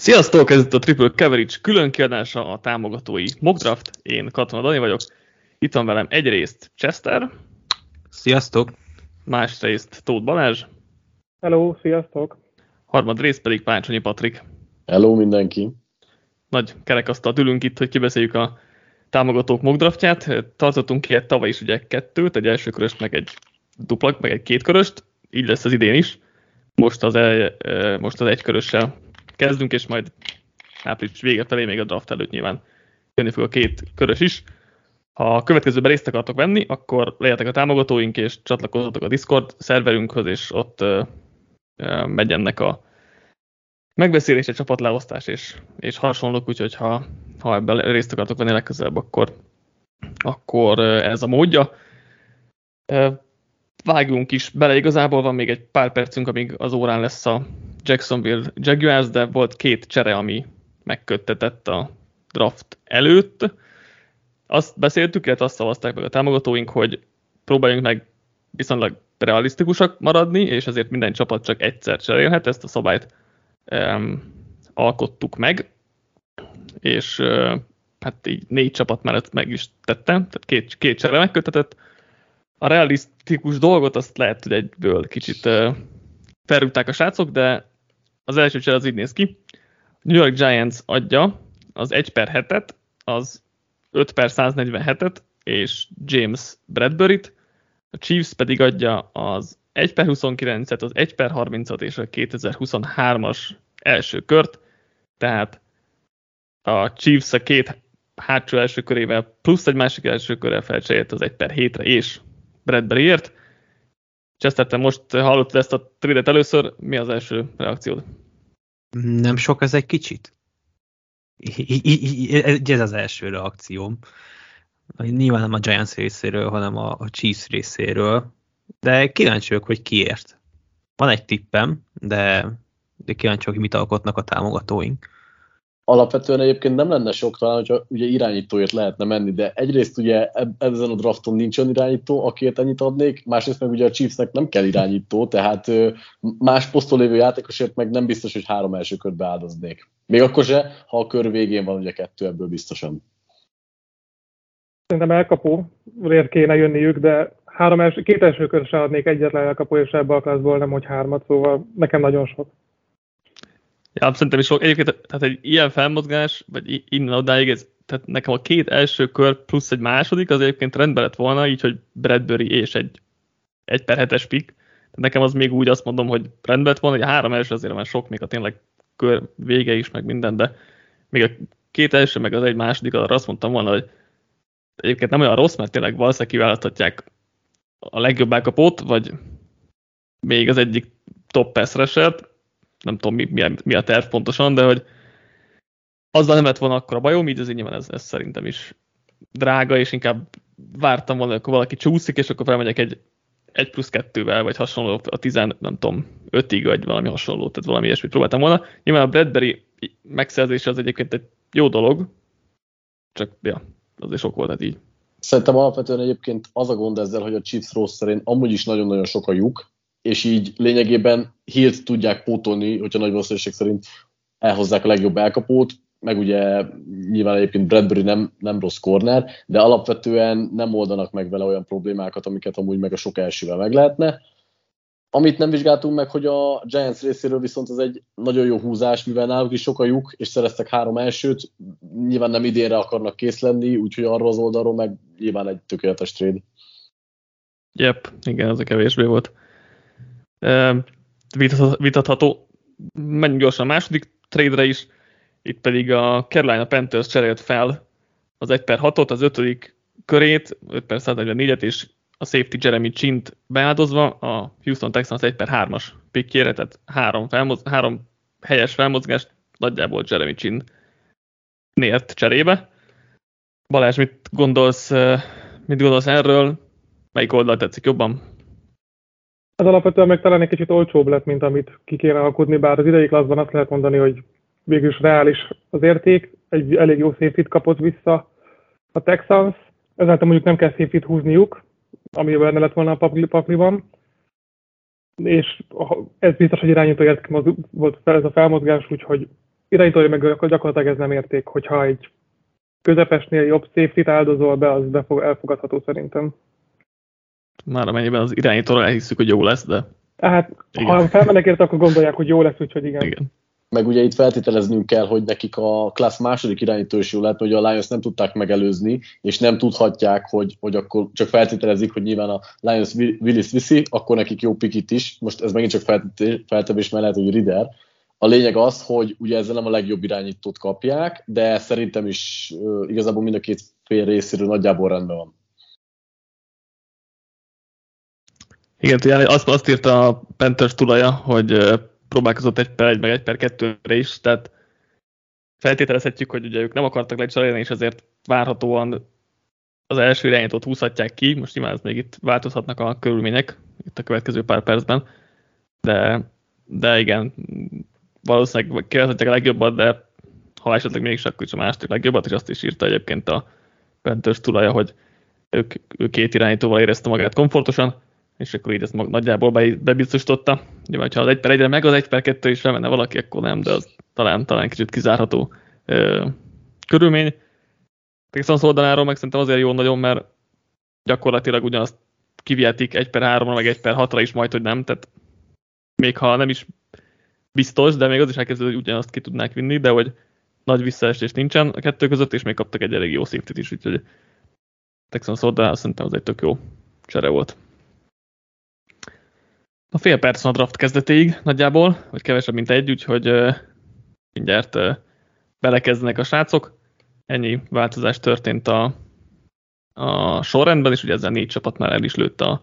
Sziasztok, ez itt a Triple Coverage külön kiadása a támogatói Mockdraft. Én Katona Dani vagyok. Itt van velem egyrészt Chester. Sziasztok. Másrészt Tóth Balázs. Hello, sziasztok. Harmad rész pedig Páncsonyi Patrik. Hello mindenki. Nagy kerekasztalt ülünk itt, hogy kibeszéljük a támogatók mockdraftját. Tartottunk ki egy tavaly is ugye kettőt, egy első köröst, meg egy dupla, meg egy kétköröst. Így lesz az idén is. Most az, el, most az egykörössel kezdünk, és majd április vége felé, még a draft előtt nyilván jönni fog a két körös is. Ha a következőben részt akartok venni, akkor legyetek a támogatóink, és csatlakozzatok a Discord szerverünkhöz, és ott uh, megy ennek a megbeszélés, a csapatleosztás és, és hasonlók, úgyhogy ha, ha ebben részt akartok venni legközelebb, akkor, akkor ez a módja. Vágjunk is bele, igazából van még egy pár percünk, amíg az órán lesz a Jacksonville Jaguars, de volt két csere, ami megköttetett a draft előtt. Azt beszéltük, illetve azt szavazták meg a támogatóink, hogy próbáljunk meg viszonylag realisztikusak maradni, és ezért minden csapat csak egyszer cserélhet, ezt a szabályt um, alkottuk meg, és uh, hát így négy csapat mellett meg is tettem, tehát két, két csere megkötetett. A realisztikus dolgot azt lehet, hogy egyből kicsit uh, felrúgták a srácok, de az első csere az így néz ki. New York Giants adja az 1 per 7-et, az 5 per 147-et, és James Bradbury-t, a Chiefs pedig adja az 1 per 29-et, az 1 per 30-at és a 2023-as első kört, tehát a Chiefs a két hátsó első körével plusz egy másik első körrel felcserélt az 1 per 7-re és Bradburyért. Chester, te most hallottad ezt a tradet először, mi az első reakciód? Nem sok ez egy kicsit? Ez az első reakcióm. Nyilván nem a Giants részéről, hanem a, Chiefs részéről. De kíváncsi vagyok, hogy kiért. Van egy tippem, de, de kíváncsi vagyok, hogy mit alkotnak a támogatóink alapvetően egyébként nem lenne sok talán, hogyha ugye irányítóért lehetne menni, de egyrészt ugye ezen a drafton nincsen irányító, akiért ennyit adnék, másrészt meg ugye a Chiefsnek nem kell irányító, tehát más poszton lévő játékosért meg nem biztos, hogy három első kört beáldoznék. Még akkor se, ha a kör végén van ugye kettő ebből biztosan. Szerintem elkapó, ért kéne jönniük, de három első, két első kör se adnék egyetlen elkapó, és ebből a klasszból nem, hogy hármat, szóval nekem nagyon sok. Ja, szerintem is sok. Egyébként tehát egy ilyen felmozgás, vagy innen odáig, ez, tehát nekem a két első kör plusz egy második, az egyébként rendben lett volna, így, hogy Bradbury és egy, egy per hetes pick. Tehát nekem az még úgy azt mondom, hogy rendben lett volna, hogy a három első azért már sok, még a tényleg kör vége is, meg minden, de még a két első, meg az egy második, arra azt mondtam volna, hogy egyébként nem olyan rossz, mert tényleg valószínűleg kiválaszthatják a legjobb elkapót, vagy még az egyik top pass nem tudom mi, mi, mi a terv pontosan, de hogy azzal nem lett volna akkor a bajom, így azért nyilván ez, ez szerintem is drága, és inkább vártam volna, hogy valaki csúszik, és akkor felmegyek egy 1 plusz 2-vel, vagy hasonló a 10, nem tudom, 5-ig, vagy valami hasonló, tehát valami ilyesmit próbáltam volna. Nyilván a Bradbury megszerzése az egyébként egy jó dolog, csak ja, azért sok volt, tehát így. Szerintem alapvetően egyébként az a gond ezzel, hogy a Chiefs rossz szerint amúgy is nagyon-nagyon sok a lyuk, és így lényegében hírt tudják pótolni, hogyha nagy valószínűség szerint elhozzák a legjobb elkapót, meg ugye nyilván egyébként Bradbury nem, nem rossz corner, de alapvetően nem oldanak meg vele olyan problémákat, amiket amúgy meg a sok elsővel meg lehetne. Amit nem vizsgáltunk meg, hogy a Giants részéről viszont az egy nagyon jó húzás, mivel náluk is sok a lyuk, és szereztek három elsőt, nyilván nem idénre akarnak kész lenni, úgyhogy arról az oldalról meg nyilván egy tökéletes trade. Yep, igen, az a kevésbé volt vitatható. Menjünk gyorsan a második trade is, itt pedig a Carolina Panthers cserélt fel az 1 per 6-ot, az ötödik körét, 5 per 144-et, és a safety Jeremy Chint beáldozva a Houston Texans 1 per 3-as pickjére, tehát három, felmoz, három helyes felmozgást nagyjából Jeremy Chin nért cserébe. Balázs, mit gondolsz, mit gondolsz erről? Melyik oldal tetszik jobban? Ez alapvetően meg talán egy kicsit olcsóbb lett, mint amit ki kéne alkotni, bár az idei klasszban azt lehet mondani, hogy végülis reális az érték, egy elég jó széfit kapott vissza a Texans, ezáltal mondjuk nem kell széfit húzniuk, ami benne lett volna a pakli, pakliban, és ez biztos, hogy irányítóért volt ez a felmozgás, úgyhogy irányítói meg gyakorlatilag ez nem érték, hogyha egy közepesnél jobb safety áldozol be, az befog, elfogadható szerintem. Már amennyiben az irányítóra elhiszük, hogy jó lesz, de... Hát, igen. ha felmennek érte, akkor gondolják, hogy jó lesz, úgyhogy igen. igen. Meg ugye itt feltételeznünk kell, hogy nekik a klassz második irányító is jó lehet, hogy a Lions nem tudták megelőzni, és nem tudhatják, hogy, hogy akkor csak feltételezik, hogy nyilván a Lions Willis viszi, akkor nekik jó pikit is. Most ez megint csak feltevés mellett, hogy Rider, a lényeg az, hogy ugye ezzel nem a legjobb irányítót kapják, de szerintem is uh, igazából mind a két fél részéről nagyjából rendben van. Igen, azt, azt írta a Panthers tulaja, hogy próbálkozott egy per egy, meg egy per kettőre is, tehát feltételezhetjük, hogy ugye ők nem akartak lecserélni, és ezért várhatóan az első irányítót húzhatják ki, most nyilván ez még itt változhatnak a körülmények itt a következő pár percben, de, de igen, valószínűleg kérdezhetják a legjobbat, de ha esetleg mégis akkor is a második legjobbat, és azt is írta egyébként a Panthers tulaja, hogy ők, ők két irányítóval érezte magát komfortosan, és akkor így ezt mag, nagyjából be, bebiztosította. Ugye, ha az egy per egyre meg az egy per kettő is felmenne valaki, akkor nem, de az talán, talán kicsit kizárható ö, körülmény. Texans oldaláról meg szerintem azért jó nagyon, mert gyakorlatilag ugyanazt kivihetik egy per háromra, meg egy per hatra is majd, hogy nem, tehát még ha nem is biztos, de még az is elkezdődő, hogy ugyanazt ki tudnák vinni, de hogy nagy visszaesés nincsen a kettő között, és még kaptak egy elég jó safety is, úgyhogy Texans oldalára szerintem az egy tök jó csere volt. A fél perc a draft kezdetéig nagyjából, vagy kevesebb, mint egy, úgyhogy uh, mindjárt uh, belekezdenek a srácok. Ennyi változás történt a, a sorrendben, és ugye ezzel négy csapat már el is lőtt a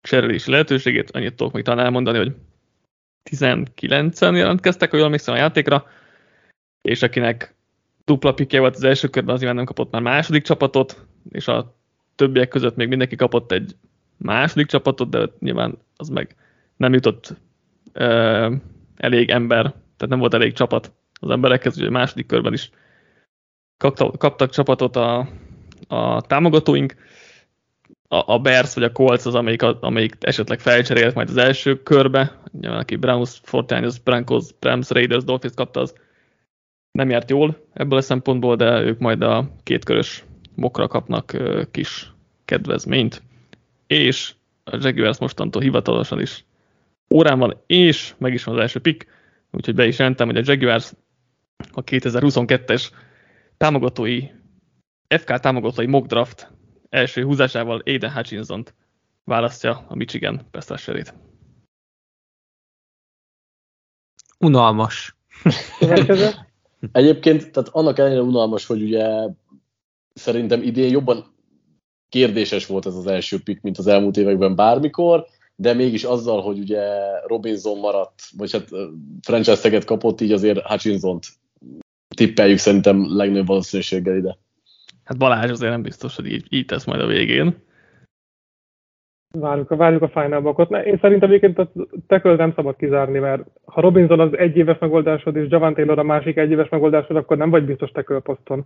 cserélési lehetőségét. Annyit tudok még talán elmondani, hogy 19-en jelentkeztek, ha jól emlékszem a játékra, és akinek dupla pikje volt az első körben, az nyilván nem kapott már második csapatot, és a többiek között még mindenki kapott egy második csapatot, de nyilván az meg nem jutott uh, elég ember, tehát nem volt elég csapat az emberekhez, a második körben is kaptak, kaptak csapatot a, a támogatóink. A, a Bears vagy a Colts az, amelyik, amelyik esetleg felcserélt majd az első körbe. Nyilván aki Browns, Fortnite, Broncos, Rams, Raiders, Dolphins kapta, az nem járt jól ebből a szempontból, de ők majd a kétkörös mokra kapnak kis kedvezményt. És a Jaguars mostantól hivatalosan is órán van, és meg is van az első pick, úgyhogy be is jelentem, hogy a Jaguars a 2022-es támogatói, FK támogatói mock draft első húzásával Aiden Hutchinson-t választja a Michigan Pestrasserét. Unalmas. Egyébként, tehát annak ellenére unalmas, hogy ugye szerintem idén jobban kérdéses volt ez az első pick, mint az elmúlt években bármikor, de mégis azzal, hogy ugye Robinson maradt, vagy hát franchise kapott, így azért Hutchinson-t tippeljük szerintem legnagyobb valószínűséggel ide. Hát Balázs azért nem biztos, hogy így, így tesz majd a végén. Várjuk, várjuk a final blokkot. Én szerintem egyébként a tackle nem szabad kizárni, mert ha Robinson az egy éves megoldásod, és Javan Taylor a másik egy éves megoldásod, akkor nem vagy biztos tackle poszton.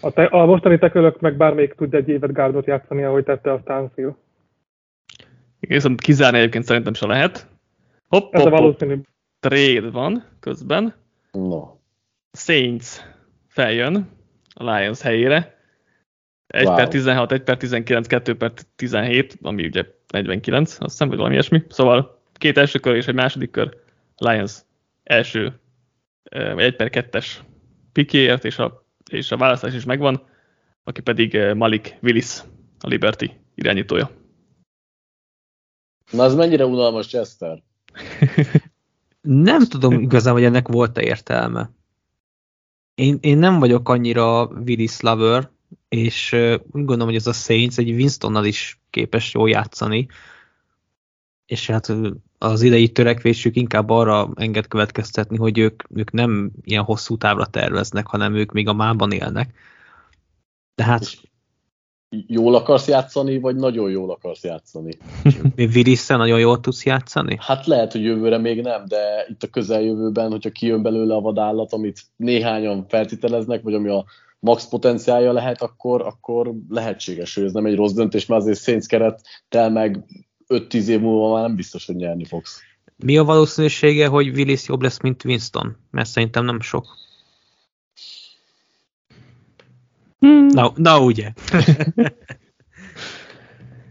A, te, a mostani tekölök meg bármelyik tud egy évet gárdot játszani, ahogy tette a Stanfield. Viszont kizárni egyébként szerintem se lehet. Hopp, Ez hopp, a valószínű. Trade van közben. No. Saints feljön a Lions helyére. 1 wow. per 16, 1 per 19, 2 per 17, ami ugye 49, azt hiszem, vagy valami ilyesmi. Szóval két első kör és egy második kör Lions első, vagy 1 per 2-es pikéért, és a, és a választás is megvan, aki pedig Malik Willis, a Liberty irányítója. Na az mennyire unalmas Chester? nem tudom igazán, hogy ennek volt-e értelme. Én, én nem vagyok annyira Willis lover, és úgy gondolom, hogy ez a Saints egy Winstonnal is képes jól játszani, és hát az idei törekvésük inkább arra enged következtetni, hogy ők, ők nem ilyen hosszú távra terveznek, hanem ők még a mában élnek. Tehát jól akarsz játszani, vagy nagyon jól akarsz játszani? Virisse nagyon jól tudsz játszani? Hát lehet, hogy jövőre még nem, de itt a közeljövőben, hogyha kijön belőle a vadállat, amit néhányan feltételeznek, vagy ami a max potenciálja lehet, akkor, akkor lehetséges, hogy ez nem egy rossz döntés, mert azért Saints kerettel meg 5-10 év múlva már nem biztos, hogy nyerni fogsz. Mi a valószínűsége, hogy Willis jobb lesz, mint Winston? Mert szerintem nem sok. Hmm. Na, na ugye.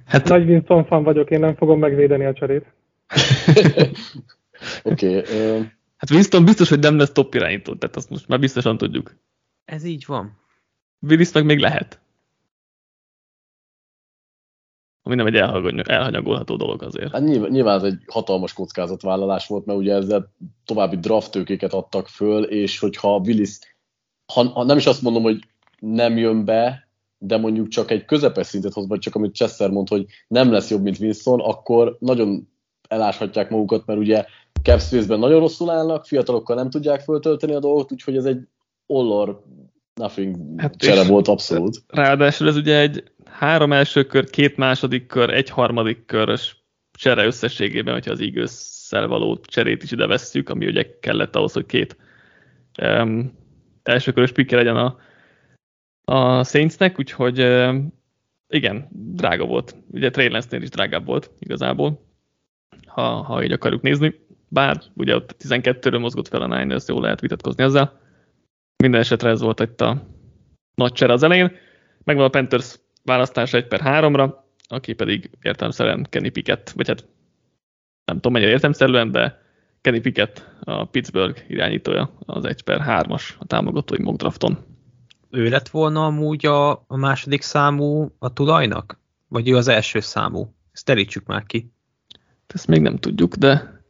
Hát Nagy Winston fan vagyok, én nem fogom megvédeni a cserét. Oké, okay, Hát Winston biztos, hogy nem lesz top irányító, tehát azt most már biztosan tudjuk. Ez így van. Willis meg még lehet. Ami nem egy elhanyagol- elhanyagolható dolog azért. hát nyilván, nyilván ez egy hatalmas kockázatvállalás volt, mert ugye ezzel további draft tőkéket adtak föl, és hogyha Willis, ha, ha nem is azt mondom, hogy nem jön be, de mondjuk csak egy közepes szintet hoz, vagy csak amit Chester mond, hogy nem lesz jobb, mint Winston, akkor nagyon eláshatják magukat, mert ugye cap space-ben nagyon rosszul állnak, fiatalokkal nem tudják föltölteni a dolgot, úgyhogy ez egy all or nothing Hát csere volt abszolút. Ráadásul ez ugye egy három első kör, két második kör, egy harmadik körös csere összességében, hogyha az eagles való cserét is ide vesszük, ami ugye kellett ahhoz, hogy két um, első körös pikke legyen a, a Saintsnek, úgyhogy igen, drága volt. Ugye Trey is drágább volt igazából, ha, ha így akarjuk nézni. Bár ugye ott 12-ről mozgott fel a Niners, jól lehet vitatkozni ezzel. Minden esetre ez volt itt a nagy csere az elején. Megvan a Panthers választása 1 per 3-ra, aki pedig értelmszerűen Kenny Pickett, vagy hát nem tudom mennyire értelmszerűen, de Kenny Pickett a Pittsburgh irányítója az 1 per 3-as a támogatói mock drafton. Ő lett volna amúgy a, a második számú a tulajnak? Vagy ő az első számú? Ezt terítsük már ki. Ezt még nem tudjuk, de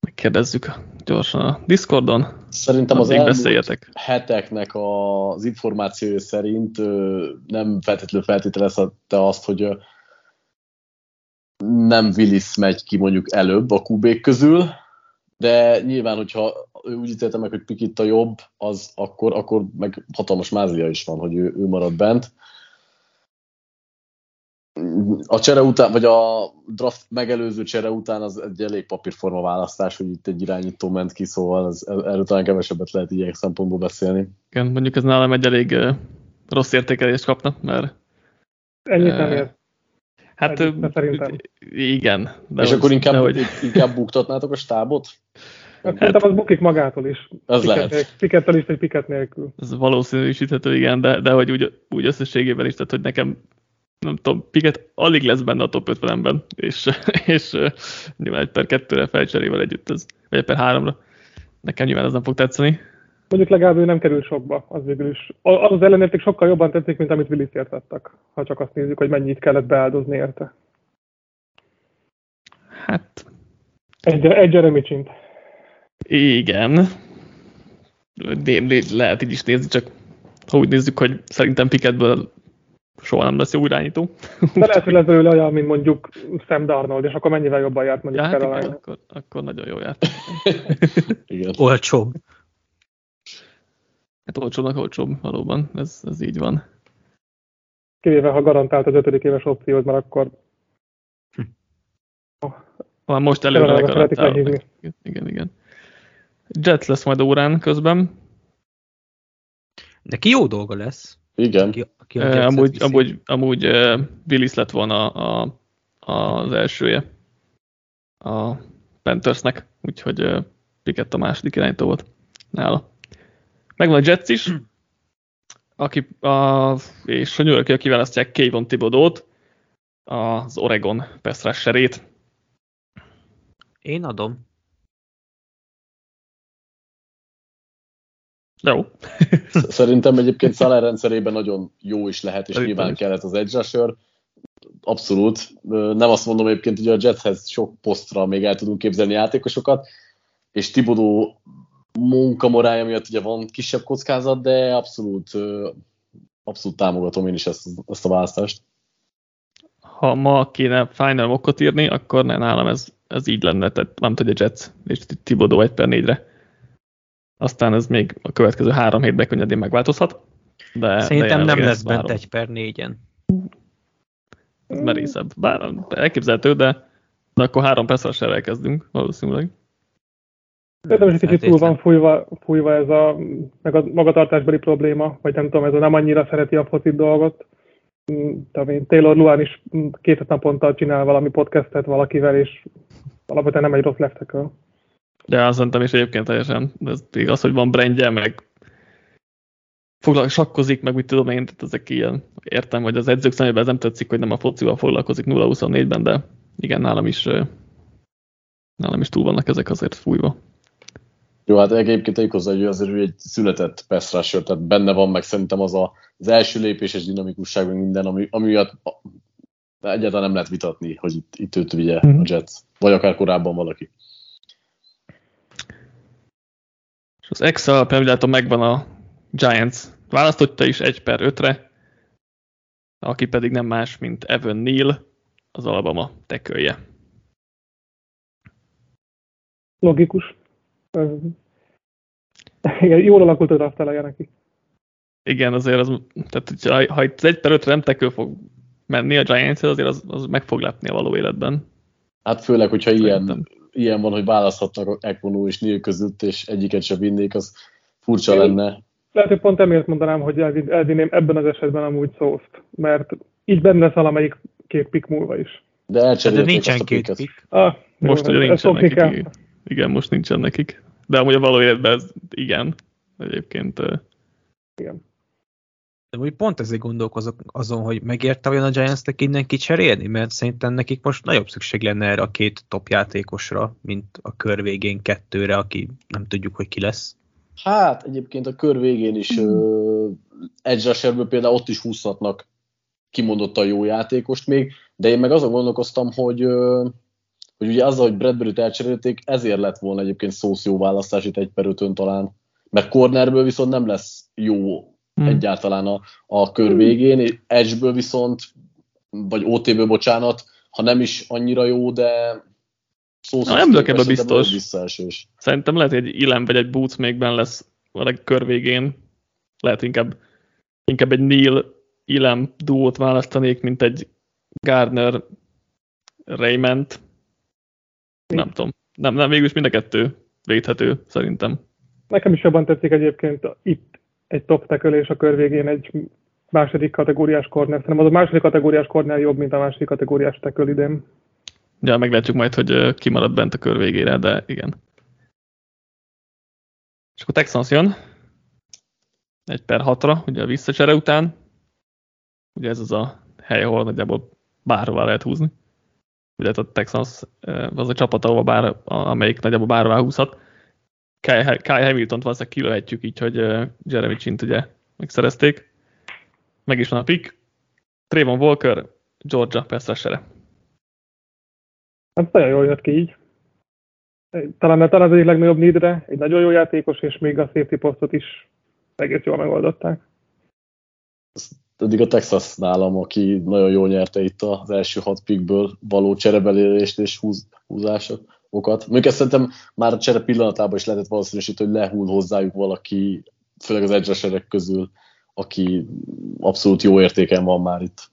megkérdezzük gyorsan a Discordon. Szerintem az elmúlt beszéljetek. heteknek az információja szerint nem feltétlenül feltételezte azt, hogy nem Willis megy ki mondjuk előbb a QB közül, de nyilván, hogyha ő úgy ítélte meg, hogy Pikitt a jobb, az akkor, akkor meg hatalmas mázlia is van, hogy ő, ő marad bent. A csere után, vagy a draft megelőző csere után az egy elég papírforma választás, hogy itt egy irányító ment ki, szóval ez, erről talán kevesebbet lehet ilyen szempontból beszélni. Igen, mondjuk ez nálam egy elég uh, rossz értékelést kapna, mert Ennyit nem ér. Hát ö, szerintem. igen. De és akkor inkább, hogy- inkább buktatnátok a stábot? Hát szerintem az bukik magától is. Az Piket lehet. nélkül- Pikettel is, vagy piket nélkül. ez valószínűsíthető, igen, de, de hogy úgy, úgy összességében is, tehát hogy nekem nem tudom, Piket alig lesz benne a top 50-ben, és, és nyilván egy per kettőre felcserével együtt, ez, vagy egy per háromra. Nekem nyilván ez nem fog tetszeni. Mondjuk legalább ő nem kerül sokba, az végül is. Az az ellenérték sokkal jobban tetszik, mint amit Willis adtak, ha csak azt nézzük, hogy mennyit kellett beáldozni érte. Hát Egy, egy Jeremy Csint. igen, de, de lehet így is nézni, csak ha úgy nézzük, hogy szerintem Piketből soha nem lesz jó irányító. De lehet, hogy lesz belőle olyan, mint mondjuk Sam Darnold, és akkor mennyivel jobban járt mondjuk Ja, hát igen, akkor, akkor nagyon jó járt. Igen. Olcsóbb. Hát olcsónak olcsóbb, valóban, ez, ez így van. Kivéve, ha garantált az ötödik éves opciót, mert akkor Van most előre legalább. lehívni. Igen, igen. Jets lesz majd órán közben. Neki jó dolga lesz. Igen. Aki, aki a Jetset amúgy, amúgy, amúgy uh, Willis lett volna a, az elsője a Panthersnek, úgyhogy uh, Pickett a második irányító volt nála. Megvan a Jets is, aki a, és a New York kiválasztják Kayvon Thibodeau-t, az Oregon pass rusherét. Én adom. Jó. Szerintem egyébként Szalár rendszerében nagyon jó is lehet, és Szerintem nyilván is. kellett az edge rusher. Abszolút. Nem azt mondom egyébként, hogy a Jetshez sok posztra még el tudunk képzelni játékosokat, és Tibodó munkamorája miatt ugye van kisebb kockázat, de abszolút, abszolút támogatom én is ezt, ezt a választást. ha ma kéne final mockot írni, akkor ne, nálam ez, ez így lenne, tehát nem tudja Jets és Thibodeau 1 per 4-re. Aztán ez még a következő három hétben könnyedén megváltozhat. De, Szerintem de nem lesz bent várom. egy per négyen. Ez merészebb. Bár elképzelhető, de, de akkor három percre elkezdünk valószínűleg. Szerintem is egy kicsit túl van fújva, fújva ez a, meg a magatartásbeli probléma, vagy nem tudom, ez a nem annyira szereti a focit dolgot. Mm, Taylor Luan is mm, két naponta csinál valami podcastet valakivel, és alapvetően nem egy rossz left. De azt szerintem is egyébként teljesen, ez igaz, hogy van brandje, meg foglal, sakkozik, meg mit tudom én, tehát ezek ilyen, értem, hogy az edzők szemében ez nem tetszik, hogy nem a focival foglalkozik 0-24-ben, de igen, nálam is, nálam is túl vannak ezek azért fújva. Jó, hát egyébként tegyük hozzá, hogy azért ő egy született pass rusher, tehát benne van meg szerintem az a, az első lépéses dinamikusság, meg minden, ami, ami miatt egyáltalán nem lehet vitatni, hogy itt, itt őt vigye mm-hmm. a Jets, vagy akár korábban valaki. És az Excel alapján megvan a Giants választotta is 1 per 5-re, aki pedig nem más, mint Evan Neal, az Alabama tekölje. Logikus. Igen, jól alakult a draft neki. Igen, azért az, tehát ha itt 1 per 5 nem tekő fog menni a giants azért az, az meg fog lepni a való életben. Hát főleg, hogyha ilyen, ilyen van, hogy választhatnak Ekvonó és Neil között, és egyiket sem vinnék, az furcsa Én lenne. Lehet, hogy pont emiatt mondanám, hogy elvinném ebben az esetben amúgy szószt, mert így benne lesz valamelyik két pik múlva is. De elcserélték De nincsen két pik. Ah, most ugye nincsen nekik. Igen. most nincsen nekik. De amúgy a való életben ez igen. Egyébként. Igen. De úgy pont ezért gondolkozok azon, hogy megérte olyan a Giants-nek innen kicserélni, mert szerintem nekik most nagyobb szükség lenne erre a két top játékosra, mint a kör végén kettőre, aki nem tudjuk, hogy ki lesz. Hát egyébként a kör végén is uh, edge rusherből például ott is húzhatnak kimondottan jó játékost még, de én meg azon gondolkoztam, hogy, uh, hogy ugye azzal, hogy Bradbury-t elcserélték, ezért lett volna egyébként szósz jó választás itt egy per ötön talán, mert cornerből viszont nem lesz jó hmm. egyáltalán a, a kör végén, edge-ből viszont, vagy OT-ből, bocsánat, ha nem is annyira jó, de Szó Na, nem vagyok ebben biztos. Szerintem lehet, hogy egy Ilem vagy egy Boots még benne lesz a kör végén. Lehet inkább, inkább egy Neil Ilem duót választanék, mint egy Gardner Raymond. Nem tudom. Nem, nem, végülis mind a kettő védhető, szerintem. Nekem is jobban tetszik egyébként itt egy top tackle és a kör végén egy második kategóriás corner. Szerintem az a második kategóriás corner jobb, mint a második kategóriás tackle idén. Ja, meglátjuk majd, hogy kimarad bent a kör végére, de igen. És akkor Texans jön. Egy per hatra, ugye a visszacsere után. Ugye ez az a hely, ahol nagyjából bárhová lehet húzni. Ugye a Texans az a csapat, ahol bár, amelyik nagyjából bárhová húzhat. Kai Hamilton-t valószínűleg kilőhetjük így, hogy Jeremy Chint ugye megszerezték. Meg is van a pick. Trayvon Walker, Georgia pass Hát nagyon jól jött ki így. Talán, talán az egyik legnagyobb needre, egy nagyon jó játékos, és még a safety posztot is egész jól megoldották. Eddig a Texas nálam, aki nagyon jól nyerte itt az első hat pickből való cserebelérést és húz, húzásokat. Még ezt szerintem már a csere pillanatában is lehetett valószínűsíteni, hogy lehúl hozzájuk valaki, főleg az edge közül, aki abszolút jó értéken van már itt.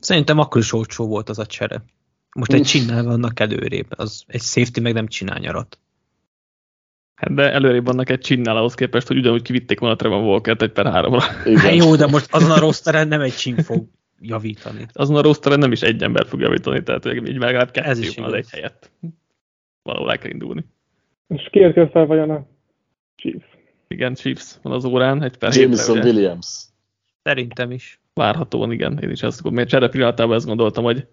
Szerintem akkor is olcsó volt az a csere. Most egy csinál vannak előrébb, az egy safety meg nem csinál nyarat. Hát de előrébb vannak egy csinnál ahhoz képest, hogy ugyanúgy kivitték volna Trevor Walker-t egy per háromra. Hát jó, de most azon a rosteren nem egy csin fog javítani. Azon a rosteren nem is egy ember fog javítani, tehát így legalább kettő Ez is van az egy helyett. Valahol el kell indulni. És kiért jött fel vajon a Chiefs? Igen, Chiefs van az órán, egy per Jameson Williams. Szerintem is. Várhatóan igen, én is azt gondolom. Mert csere pillanatában ezt gondoltam, hogy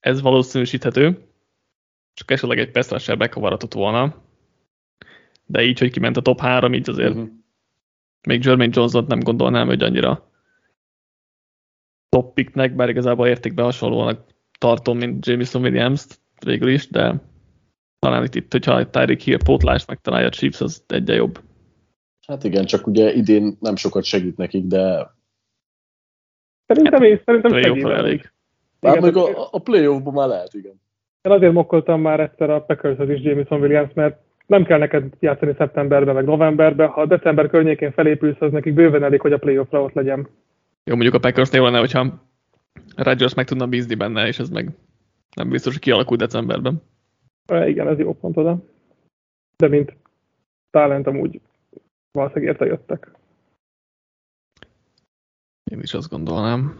ez valószínűsíthető, csak esetleg egy Pestrasser bekavaratott volna. De így, hogy kiment a top 3, így azért uh-huh. még Jermaine Johnson nem gondolnám, hogy annyira top picknek, bár igazából értékben hasonlóan tartom, mint Jameson Williams-t végül is, de talán itt, hogyha Tyreek Hill pótlást megtalálja a Chiefs, az egyen jobb. Hát igen, csak ugye idén nem sokat segít nekik, de... Szerintem is, szerintem segít. elég. Már meg a, a playoffban már lehet, igen. Én azért mokkoltam már egyszer a packers is Jameson Williams, mert nem kell neked játszani szeptemberben, meg novemberben, ha december környékén felépülsz, az nekik bőven elég, hogy a playoffra ott legyen. Jó, mondjuk a Packersnél lenne, hogyha Rodgers meg tudna bízni benne, és ez meg nem biztos, hogy kialakul decemberben. E, igen, ez jó pont oda. De mint talent amúgy valószínűleg érte jöttek. Én is azt gondolnám.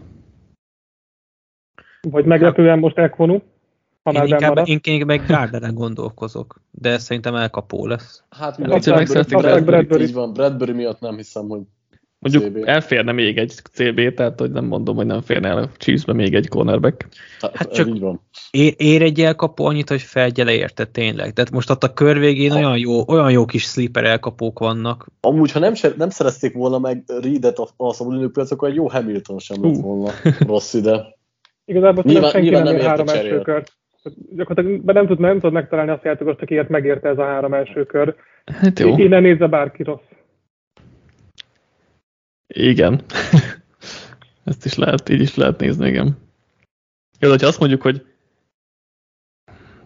Vagy meglepően most Ekvonu. Ha Én inkább, marad. én inkább meg Gardneren gondolkozok, de szerintem elkapó lesz. Hát, Hát, mivel Bradbury, szeretik Bradbury, Bradbury. így van, Bradbury miatt nem hiszem, hogy Mondjuk CB. elférne még egy CB, tehát hogy nem mondom, hogy nem férne el a Chiefsbe még egy cornerback. hát, Hát csak- így van. Ér, ér egy elkapó annyit, hogy felgyele érte tényleg. Tehát most ott a kör végén olyan jó, olyan jó kis sleeper elkapók vannak. Amúgy, ha nem, nem szerezték volna meg Reedet a, a szabadulő piacokon, egy jó Hamilton sem lett volna rossz ide. Igazából Nyilván- nyilván, senki nyilván nem nem három első cserélt. kört. Gyakorlatilag nem tud, nem tud megtalálni azt a játékost, akiért megérte ez a három első kör. Hát jó, Innen nézze bárki rossz. igen. Ezt is lehet, így is lehet nézni, igen. Jó, hogyha azt mondjuk, hogy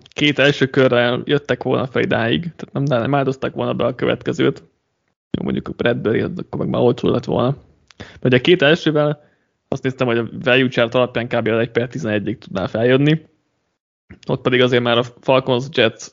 két első körrel jöttek volna fel idáig, tehát nem, nem áldozták volna be a következőt, jó, mondjuk a Bradbury, akkor meg már olcsó lett volna. De ugye a két elsővel azt néztem, hogy a value chart alapján kb. az 1 per 11-ig tudnál feljönni, ott pedig azért már a Falcons, Jets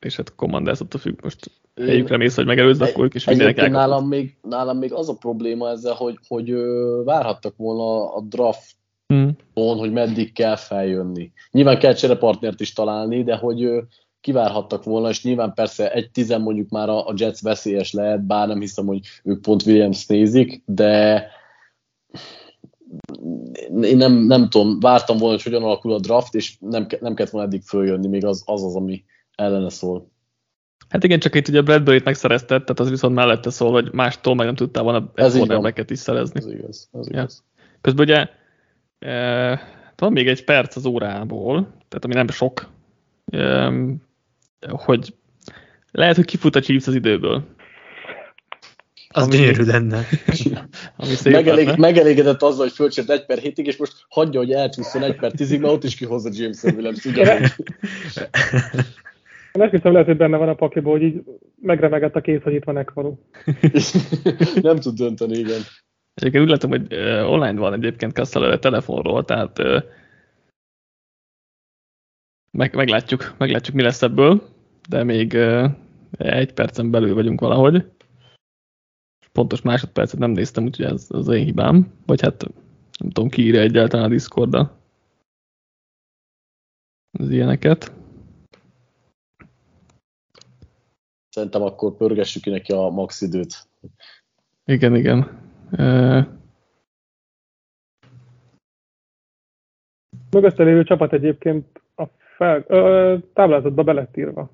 és hát Commanders attól függ, most helyükre mész, hogy megelőzd, akkor ők is mindenek nálam még, nálam még az a probléma ezzel, hogy, hogy ö, várhattak volna a draft Hmm. hogy meddig kell feljönni. Nyilván kell cserepartnert is találni, de hogy ö, kivárhattak volna, és nyilván persze egy tizen mondjuk már a, a Jets veszélyes lehet, bár nem hiszem, hogy ők pont Williams nézik, de én nem, nem tudom, vártam volna, hogy hogyan alakul a draft, és nem, nem kellett volna eddig följönni, még az az, az ami ellene szól. Hát igen, csak itt ugye Bradbury-t megszerezted, tehát az viszont mellette szól, hogy mástól meg nem tudtál volna Ez cornerbacket is szerezni. Ez igaz. Ez Ja. igaz. Közben ugye e, van még egy perc az órából, tehát ami nem sok, e, hogy lehet, hogy kifut a Chiefs az időből. Az Ami- gyönyörű lenne. Ami szép Megelég, lenne. megelégedett azzal, hogy fölcsért 1 per 7-ig, és most hagyja, hogy elcsúszson 1 per 10-ig, mert ott is kihozza James Williams, ugyanúgy. Én azt hiszem, lehet, hogy benne van a pakliból, hogy így megremegett a kéz, hogy itt van Ekvaru. nem tud dönteni, igen. Egyébként úgy látom, hogy uh, online van egyébként Kassel telefonról, tehát uh, meg, meglátjuk, meglátjuk, mi lesz ebből, de még uh, egy percen belül vagyunk valahogy. Pontos másodpercet nem néztem, úgyhogy ez az én hibám. Vagy hát nem tudom, ki írja egyáltalán a Discordra az ilyeneket. Szerintem akkor pörgessük ki neki a max időt. Igen, igen. Uh, Mögötte lévő csapat egyébként a fel, ö, táblázatba be lett írva.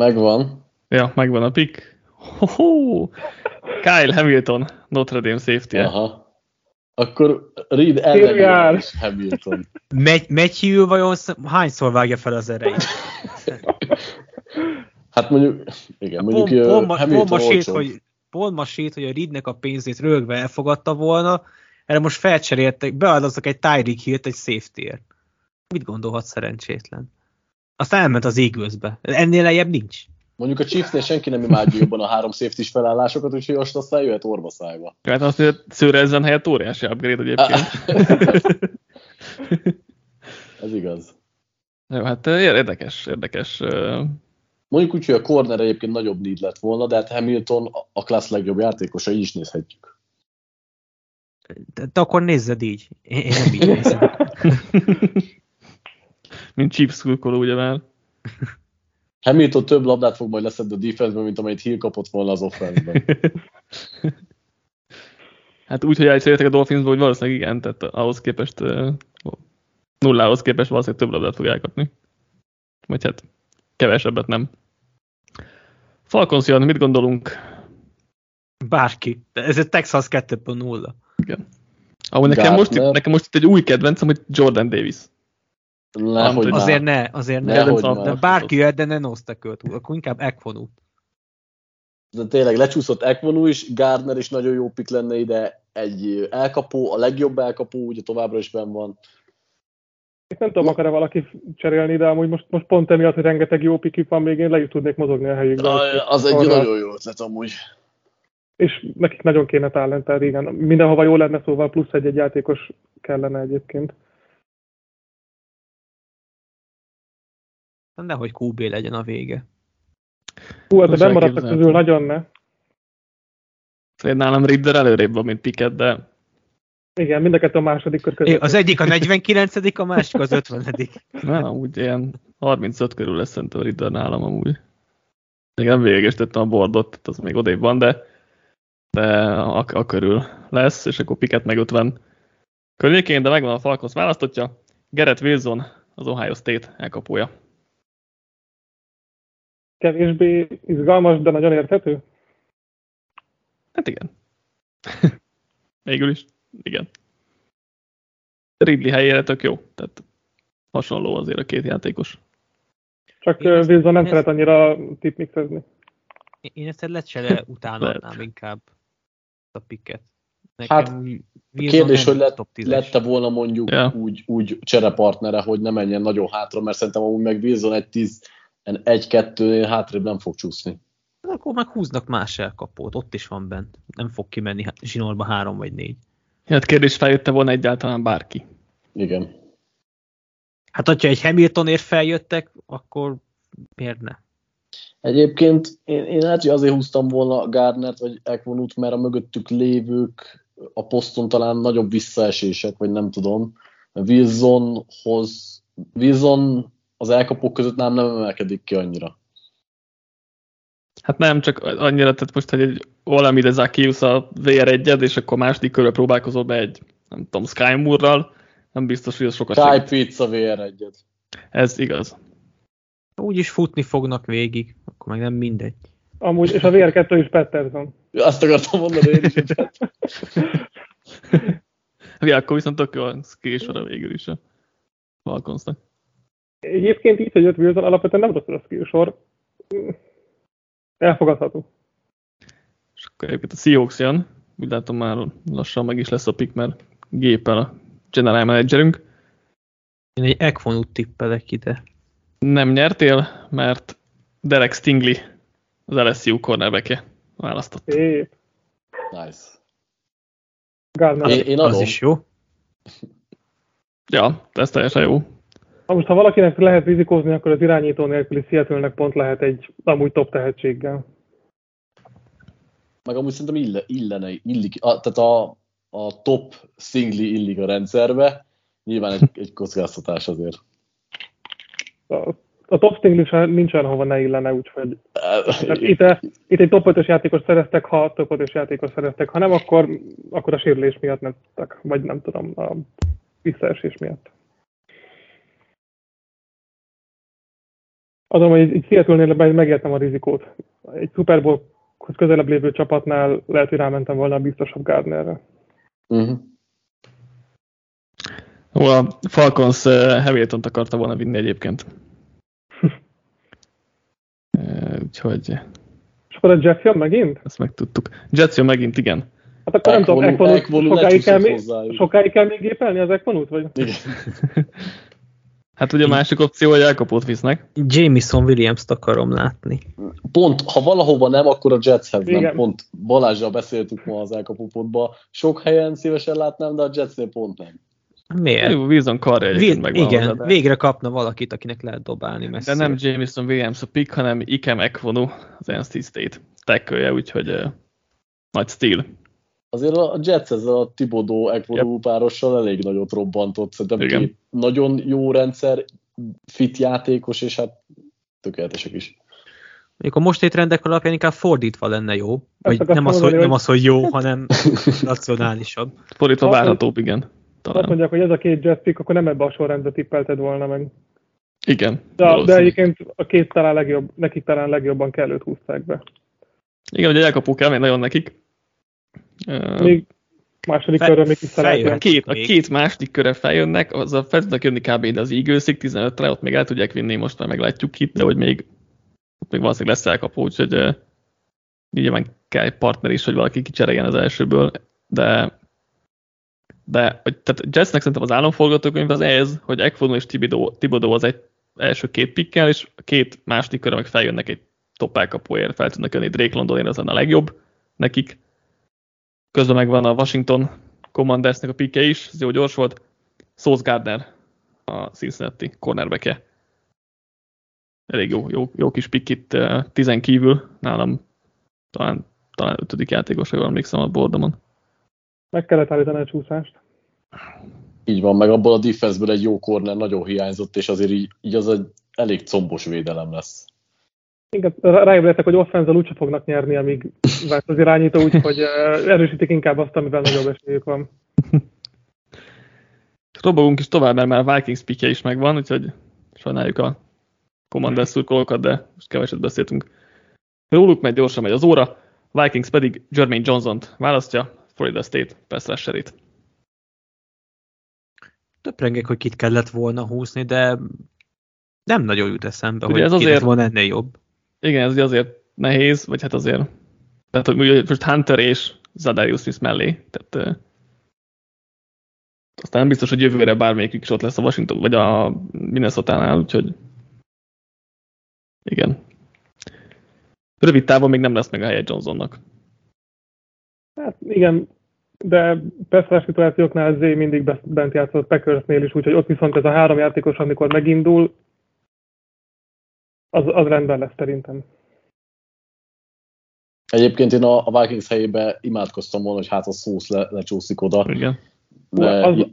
Megvan. ja, megvan a pick. Ho-ho! Kyle Hamilton, Notre Dame safety -e. Aha. Akkor Reed Térjál! ellen is Hamilton. Megy, Matthew vajon sz- hányszor vágja fel az erejét? Hát mondjuk, igen, mondjuk Pont, pont, ma- pont, Hamilton ma sét, olcsó. hogy, pont ma sét, hogy a Reednek a pénzét rögve elfogadta volna, erre most felcseréltek, beadoztak egy Tyreek Hill-t egy safety-ért. Mit gondolhat szerencsétlen? Aztán elment az Eaglesbe. Ennél lejjebb nincs. Mondjuk a Chiefsnél senki nem imádja jobban a három safety felállásokat, úgyhogy most aztán jöhet orva szájba. Hát azt mondja, Szőrezzen helyett óriási upgrade egyébként. Ez igaz. Jó, hát eh, érdekes, érdekes. eh, Mondjuk úgy, hogy a corner egyébként nagyobb need lett volna, de hát Hamilton a- a klassz legjobb játékosa, így is nézhetjük. De, de akkor nézzed így. Én, én nem így nézem. Mint Chiefs ugye már. Hamilton több labdát fog majd leszedni a defense mint amelyet Hill kapott volna az offense-ben. Hát úgy, hogy elcseréltek a Dolphinsba, hogy valószínűleg igen, tehát ahhoz képest nullához képest valószínűleg több labdát fog elkapni. Vagy hát kevesebbet nem. Falcons jön, mit gondolunk? Bárki. De ez egy Texas 2.0. Ahol nekem most, itt, nekem most itt egy új kedvencem, hogy Jordan Davis. Az- már. Azért ne, azért ne. Nehogy. De alkalmazás. bárki jöhet, de ne nosztakölt. Akkor inkább Ekfonút. De tényleg lecsúszott Ekvonu is, Gardner is nagyon jó pick lenne ide, egy elkapó, a legjobb elkapó, ugye továbbra is benn van. Itt nem tudom, akar-e valaki cserélni, de amúgy most, most pont emiatt, hogy rengeteg jó pikük van, még én le is tudnék mozogni a helyükbe. Az egy Arra- nagyon jó ötlet amúgy. És nekik nagyon kéne talent, tehát igen. Mindenhova jó lenne, szóval plusz egy-egy játékos kellene egyébként. Nehogy QB legyen a vége. Hú, hát bemaradtak elképzelhető. közül nagyon ne. Szóval nálam Ridder előrébb van, mint Pickett, de Igen, mind a kettő a második kör között. Az egyik a 49 a másik az 50 Nem, amúgy ilyen 35 körül lesz szerintem a Ritter nálam amúgy. Még nem végégesítettem a bordot, tehát az még odébb van, de, de a, a körül lesz, és akkor Piket meg 50 környékén, de megvan a Falcons választotja. Gerett Wilson, az Ohio State elkapója. Kevésbé izgalmas, de nagyon érthető? Hát igen. Végül is, igen. Ridley helyére tök jó, tehát hasonló azért a két játékos. Csak Wilson nem szeret annyira tipmixezni. Én ezt egy lecsele utánadnám inkább a piket. Nekem hát, kérdés, hogy lett, lette volna mondjuk yeah. úgy, úgy cserepartnere, hogy ne menjen nagyon hátra, mert szerintem amúgy meg Wilson egy 10 egy-kettő hátrébb nem fog csúszni. Akkor meg húznak más elkapót, ott is van bent. Nem fog kimenni zsinórba három vagy négy. Hát kérdés feljötte volna egyáltalán bárki. Igen. Hát, hogyha egy Hamiltonért feljöttek, akkor miért ne? Egyébként én, én lehet, hogy azért húztam volna Gardnert vagy Ekvonut, mert a mögöttük lévők a poszton talán nagyobb visszaesések, vagy nem tudom. Wilsonhoz, Wilson az elkapók között nem, nem emelkedik ki annyira. Hát nem, csak annyira, tehát most, hogy egy valami de Zakius a VR1 és akkor második körbe próbálkozol be egy, nem tudom, Sky Moore-ral, nem biztos, hogy az sokat Sky Pizza VR1 Ez igaz. Úgy is futni fognak végig, akkor meg nem mindegy. Amúgy, és a VR2 is Patterson. Azt akartam mondani én is, hogy Ja, akkor viszont tök jó a végül is a Falconsnak. Egyébként így, hogy jött Wilson, alapvetően nem rossz a skillsor. Elfogadható. És akkor egyébként a Seahawks jön, úgy látom már lassan meg is lesz a pick, mert géppel a general managerünk. Én egy Ekfonut tippelek ide. Nem nyertél, mert Derek Stingley az LSU cornerback választott. Szép. Nice. Gardner. Én, én adom. Az is jó. Ja, ez teljesen jó. Ha most, ha valakinek lehet rizikózni, akkor az irányító nélküli seattle pont lehet egy amúgy top tehetséggel. Meg amúgy szerintem ille, illene, illik, a, tehát a, a top singli illik a rendszerbe, nyilván egy, egy kockáztatás azért. A, a top singli sem nincsen hova ne illene, úgyhogy itt, itt egy top 5-ös játékos szereztek, ha top 5-ös játékos szereztek, ha nem, akkor, akkor a sérülés miatt nem vagy nem tudom, a visszaesés miatt. Azon, hogy egy Seattle-nél megértem a rizikót. Egy Super Bowl-hoz közelebb lévő csapatnál lehet, hogy rámentem volna a biztosabb Gardnerre. Uh-huh. Ó, a Falcons uh, Hamilton-t akarta volna vinni egyébként. uh, úgyhogy... És akkor a Jets jön megint? Ezt megtudtuk. Jets jön megint, igen. Hát akkor nem tudom, Ekvonut sokáig kell, még, sokáig kell még gépelni az Ekvonut? Vagy? Igen. Hát ugye a másik opció, hogy elkapót visznek. Jameson Williams-t akarom látni. Pont, ha valahova nem, akkor a Jetshez nem. Pont Balázsral beszéltük ma az elkapópotban. Sok helyen szívesen látnám, de a Jetsnél pont nem. Miért? Jó, Wilson karja egyébként megvan Igen, hozzá, de... végre kapna valakit, akinek lehet dobálni messzire. De nem Jameson Williams a pick, hanem Ikem Ekvonu, az NC State tackle úgyhogy uh, nagy stíl azért a Jets ezzel a Tibodó Ekvodó yep. párossal elég nagyot robbantott. Szerintem Igen. két nagyon jó rendszer, fit játékos, és hát tökéletesek is. Mondjuk a most rendek alapján inkább fordítva lenne jó. Vagy nem az, hogy, nem az, hogy jó, hanem racionálisabb. Fordítva várhatóbb, igen. Talán. Azt mondják, hogy ez a két pick, akkor nem ebbe a sorrendbe tippelted volna meg. Igen. De, de egyébként a két talán legjobb, nekik talán legjobban kellőt húzták be. Igen, ugye elkapuk el, még nagyon nekik. Még második Fe, körre még is a két, a két második körre feljönnek, az a fel tudnak jönni kb. de az eagles 15-re, ott még el tudják vinni, most már meglátjuk itt, de hogy még, ott még valószínűleg lesz elkapó, úgyhogy uh, nyilván kell egy partner is, hogy valaki kicseréljen az elsőből, de de tehát Jetsnek szerintem az államforgatókönyv az ez, hogy Ekfono és Tibodó az egy első két pikkel, és a két második körre meg feljönnek egy top elkapóért, fel tudnak jönni Drake Londonért, az a legjobb nekik, Közben megvan a Washington Commandersnek a pike is, ez jó gyors volt. Sauce Gardner, a Cincinnati cornerback Elég jó, jó, jó kis pick itt tizen kívül, nálam talán, talán ötödik játékos, ha jól emlékszem a bordomon. Meg kellett állítani a csúszást. Így van, meg abból a defenseből egy jó corner nagyon hiányzott, és azért így, így az egy elég combos védelem lesz. Inkább ráébredtek, hogy offenzal úgyse fognak nyerni, amíg vált az irányító, úgyhogy erősítik inkább azt, amivel nagyobb esélyük van. Robogunk is tovább, mert már a Vikings pikje is megvan, úgyhogy sajnáljuk a Commander szurkolókat, de most keveset beszéltünk róluk, mert gyorsan megy az óra. Vikings pedig Jermaine Johnson-t választja, Florida State pass rusherét. Töprengek, hogy kit kellett volna húzni, de nem nagyon jut eszembe, Ugye hogy ez azért... volna ennél jobb. Igen, ez ugye azért nehéz, vagy hát azért, tehát hogy most Hunter és Zadarius Smith mellé, tehát uh, aztán nem biztos, hogy jövőre bármelyikük is ott lesz a Washington, vagy a Minnesota-nál, úgyhogy igen. Rövid távon még nem lesz meg a helye Johnsonnak. Hát igen, de persze szituációknál Zé mindig bent játszott Packersnél is, úgyhogy ott viszont ez a három játékos, amikor megindul, az, az rendben lesz szerintem. Egyébként én a, a Vikings helyébe imádkoztam volna, hogy hát a szósz le, lecsúszik oda. Igen. De Az-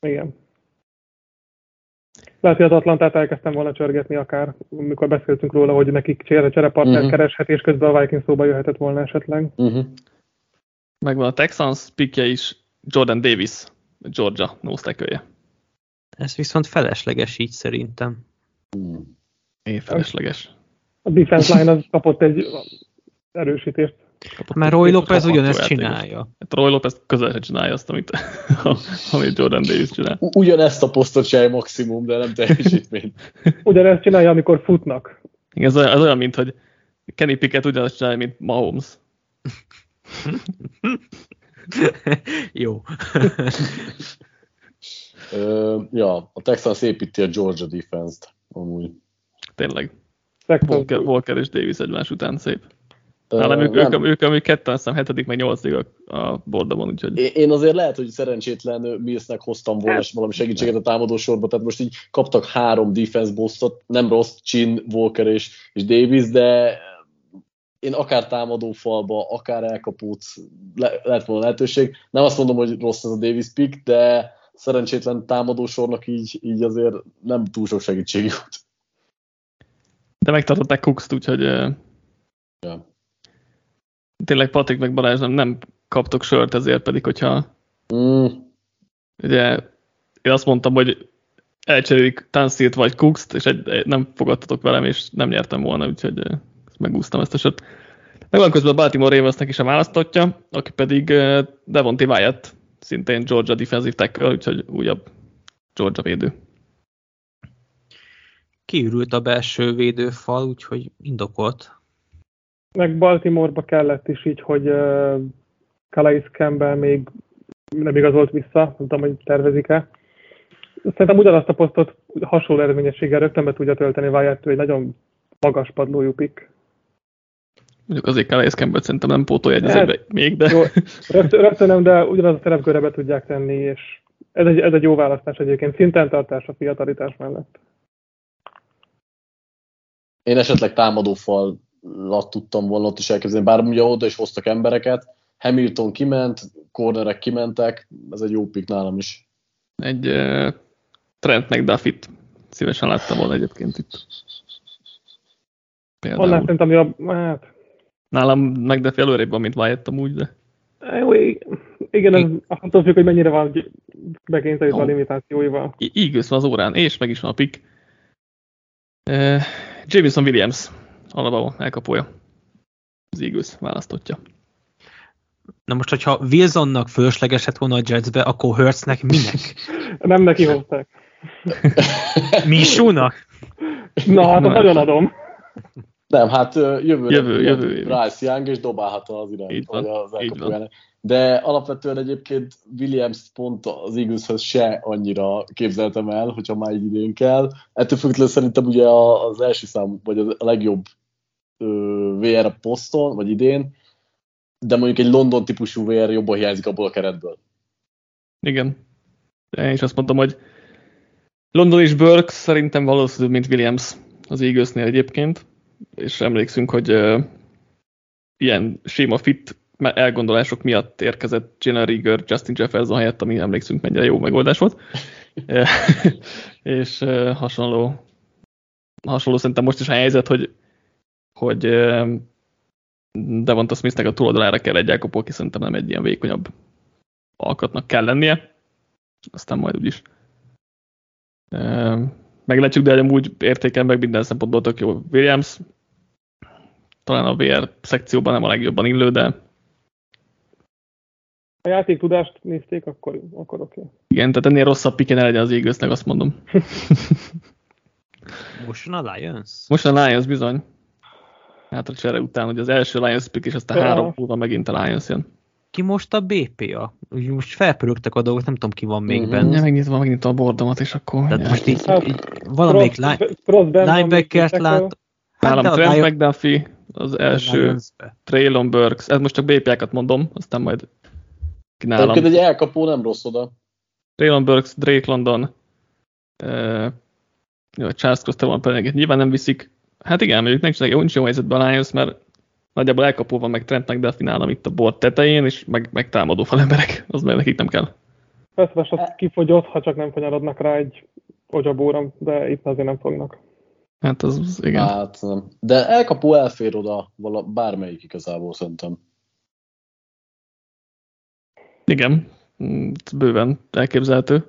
Igen. Lehet, hogy az Atlantát elkezdtem volna csörgetni akár, amikor beszéltünk róla, hogy nekik csere cserepartner Mhm. uh-huh. kereshet, és közben a Vikings szóba jöhetett volna esetleg. uh-huh. Megvan a Texans pikje is, Jordan Davis, Georgia nose. Ez viszont felesleges így szerintem. Hmm. Én felesleges. A defense line az kapott egy erősítést. Kapott Mert Roy Lopez ugyanezt csinálja. Hát Roy Lopez közel se csinálja azt, amit, amit Jordan Davis csinál. Ugyanezt a posztot csinálja maximum, de nem teljesítményt. Ugyanezt csinálja, amikor futnak. Igen, ez olyan, ez olyan mint hogy Kenny Pickett ugyanazt csinálja, mint Mahomes. Jó. Ö, ja, a Texans építi a Georgia defense-t, amúgy. Tényleg. Walker, Walker és Davis egymás után szép. Nálam ők, nem. ők, ők, ők ketten, azt hiszem, hetedik, meg nyolcadik a, a bordamon, úgyhogy Én- azért lehet, hogy szerencsétlen Millsnek hoztam volna valami segítséget a támadó sorba, tehát most így kaptak három defense bosstot, nem rossz, Chin, Walker és, és Davis, de én akár támadó falba, akár elkapót le, lehet volna lehetőség. Nem azt mondom, hogy rossz ez a Davis pick, de szerencsétlen támadó sornak így, így azért nem túl sok segítség jut. De megtartották Cooks-t, úgyhogy Ja. tényleg Patrik meg Balázs nem, nem kaptok sört ezért, pedig hogyha Mm, ugye én azt mondtam, hogy elcserélik Tansilt vagy Cooks-t, és egy, egy, nem fogadtatok velem, és nem nyertem volna, úgyhogy uh, megúsztam ezt a sört. Megvan közben a Baltimore Ravensnek is a választottja, aki pedig Devontae Wyatt, szintén Georgia defensive tackle, úgyhogy újabb Georgia védő. Kiürült a belső védőfal, úgyhogy indokolt. meg Baltimoreba kellett is így, hogy uh, Calais Campbell még nem igazolt vissza, nem tudom, hogy tervezik-e. Szerintem ugyanazt a posztot hasonló eredményességgel rögtön be tudja tölteni Wyatt, egy nagyon magas padlójú pick. Mondjuk azért Calais Campbell szerintem nem pótolja egy hát, még, de Jó, rögtön, rögtön nem, de ugyanaz a szerepkörre be tudják tenni, és ez egy, ez egy jó választás egyébként, szinten tartás a fiatalitás mellett. Én esetleg támadó falat tudtam volna ott is elképzelni, bár ugye oda is hoztak embereket, Hamilton kiment, cornerek kimentek, ez egy jó pick nálam is. egy uh, Trent McDuffit szívesen láttam volna egyébként itt. Annál Például. szerintem jobb, hát Nálam McDuffie előrébb van, mint Wyatt amúgy, de jó, igen, ez attól függ, hogy mennyire van bekényszerítve a limitációival. I- Eagles van az órán, és meg is van a pick. Jameson Williams, Alabama elkapója. Az Eagles választottja. Na most, hogyha Wilsonnak fölösleges lett volna a Jetsbe, akkor Hurtsnek minek? Nem neki hozták. Misúnak? Na, hát Na, nagyon adom. Nem, hát jövőre Jövő- jövő. Bryce Young, és dobálhatna az irány, Így van, vagy az elkapójának. De alapvetően egyébként Williams pont az Eagleshöz se annyira képzeltem el, hogyha már így idén kell. Ettől függetlenül szerintem ugye az első szám, vagy a legjobb ö, VR a poszton, vagy idén, de mondjuk egy London típusú VR jobban hiányzik abból a keretből. Igen. Én is azt mondtam, hogy London és Burke szerintem valószínűbb, mint Williams az Eaglesnél egyébként, és emlékszünk, hogy uh, ilyen séma fit elgondolások miatt érkezett Jalen Rieger Justin Jefferson helyett, ami emlékszünk mennyire jó megoldás volt. és hasonló, hasonló szerintem most is a helyzet, hogy, hogy Devonta Smithnek a túloldalára kell egy Jakob, aki szerintem nem egy ilyen vékonyabb alkatnak kell lennie. Aztán majd úgyis meglátjuk, de úgy értékel meg minden szempontból tök jó Williams. Talán a VR szekcióban nem a legjobban illő, de a játék tudást nézték, akkor, akkor oké. Okay. Igen, tehát ennél rosszabb pike ne legyen az égősznek, azt mondom. Most a Lions? Most a Lions bizony. Hát a csere után, hogy az első Lions pick, és aztán ja. három múlva megint a Lions jön. Ki most a BPA? Most felpörögtek a dolgok, nem tudom ki van még mm-hmm. benne. Ja, megnyitva megint a bordomat, és akkor... Tehát most így, hát, így valamelyik linebackert lát... Nálam Trent McDuffie, az első Traylon Burks, ez most csak BPA-kat mondom, aztán majd nálam. Tehát egy elkapó nem rossz oda. Traylon Burks, Drake London, uh, Charles Cross van pedig nyilván nem viszik. Hát igen, mondjuk nem csak jó, nincs jó helyzetben a Lions, mert nagyjából elkapó van meg Trentnek, de finálom itt a bort tetején, és meg, meg támadó falemberek, az meg nekik nem kell. Persze, az kifogyott, ha csak nem kanyarodnak rá egy ogyabóra, de itt azért nem fognak. Hát az, az igen. Hát. De elkapó elfér oda vala, bármelyik igazából szerintem. Igen, mm, bőven elképzelhető.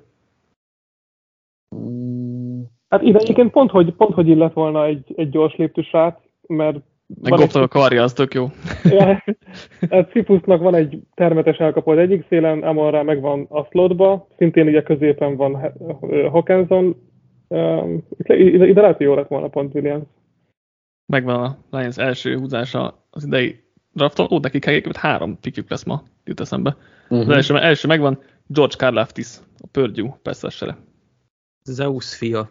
Hát ide egyébként pont, hogy, pont, hogy illet volna egy, egy gyors léptű srác, mert meg egy... a karja, az tök jó. Ja, hát Cipusnak van egy termetes elkapó az egyik szélen, Amonra meg van a slotba, szintén ugye középen van Hawkinson. Ide, ide lehet, hogy jó lett volna pont Williams. Megvan a Lions első húzása az idei drafton. Ó, nekik egyébként három pikjük lesz ma, jut eszembe. Uh-huh. Az első, első megvan, George Karlaftis, a Purdue passzessere. Zeus fia.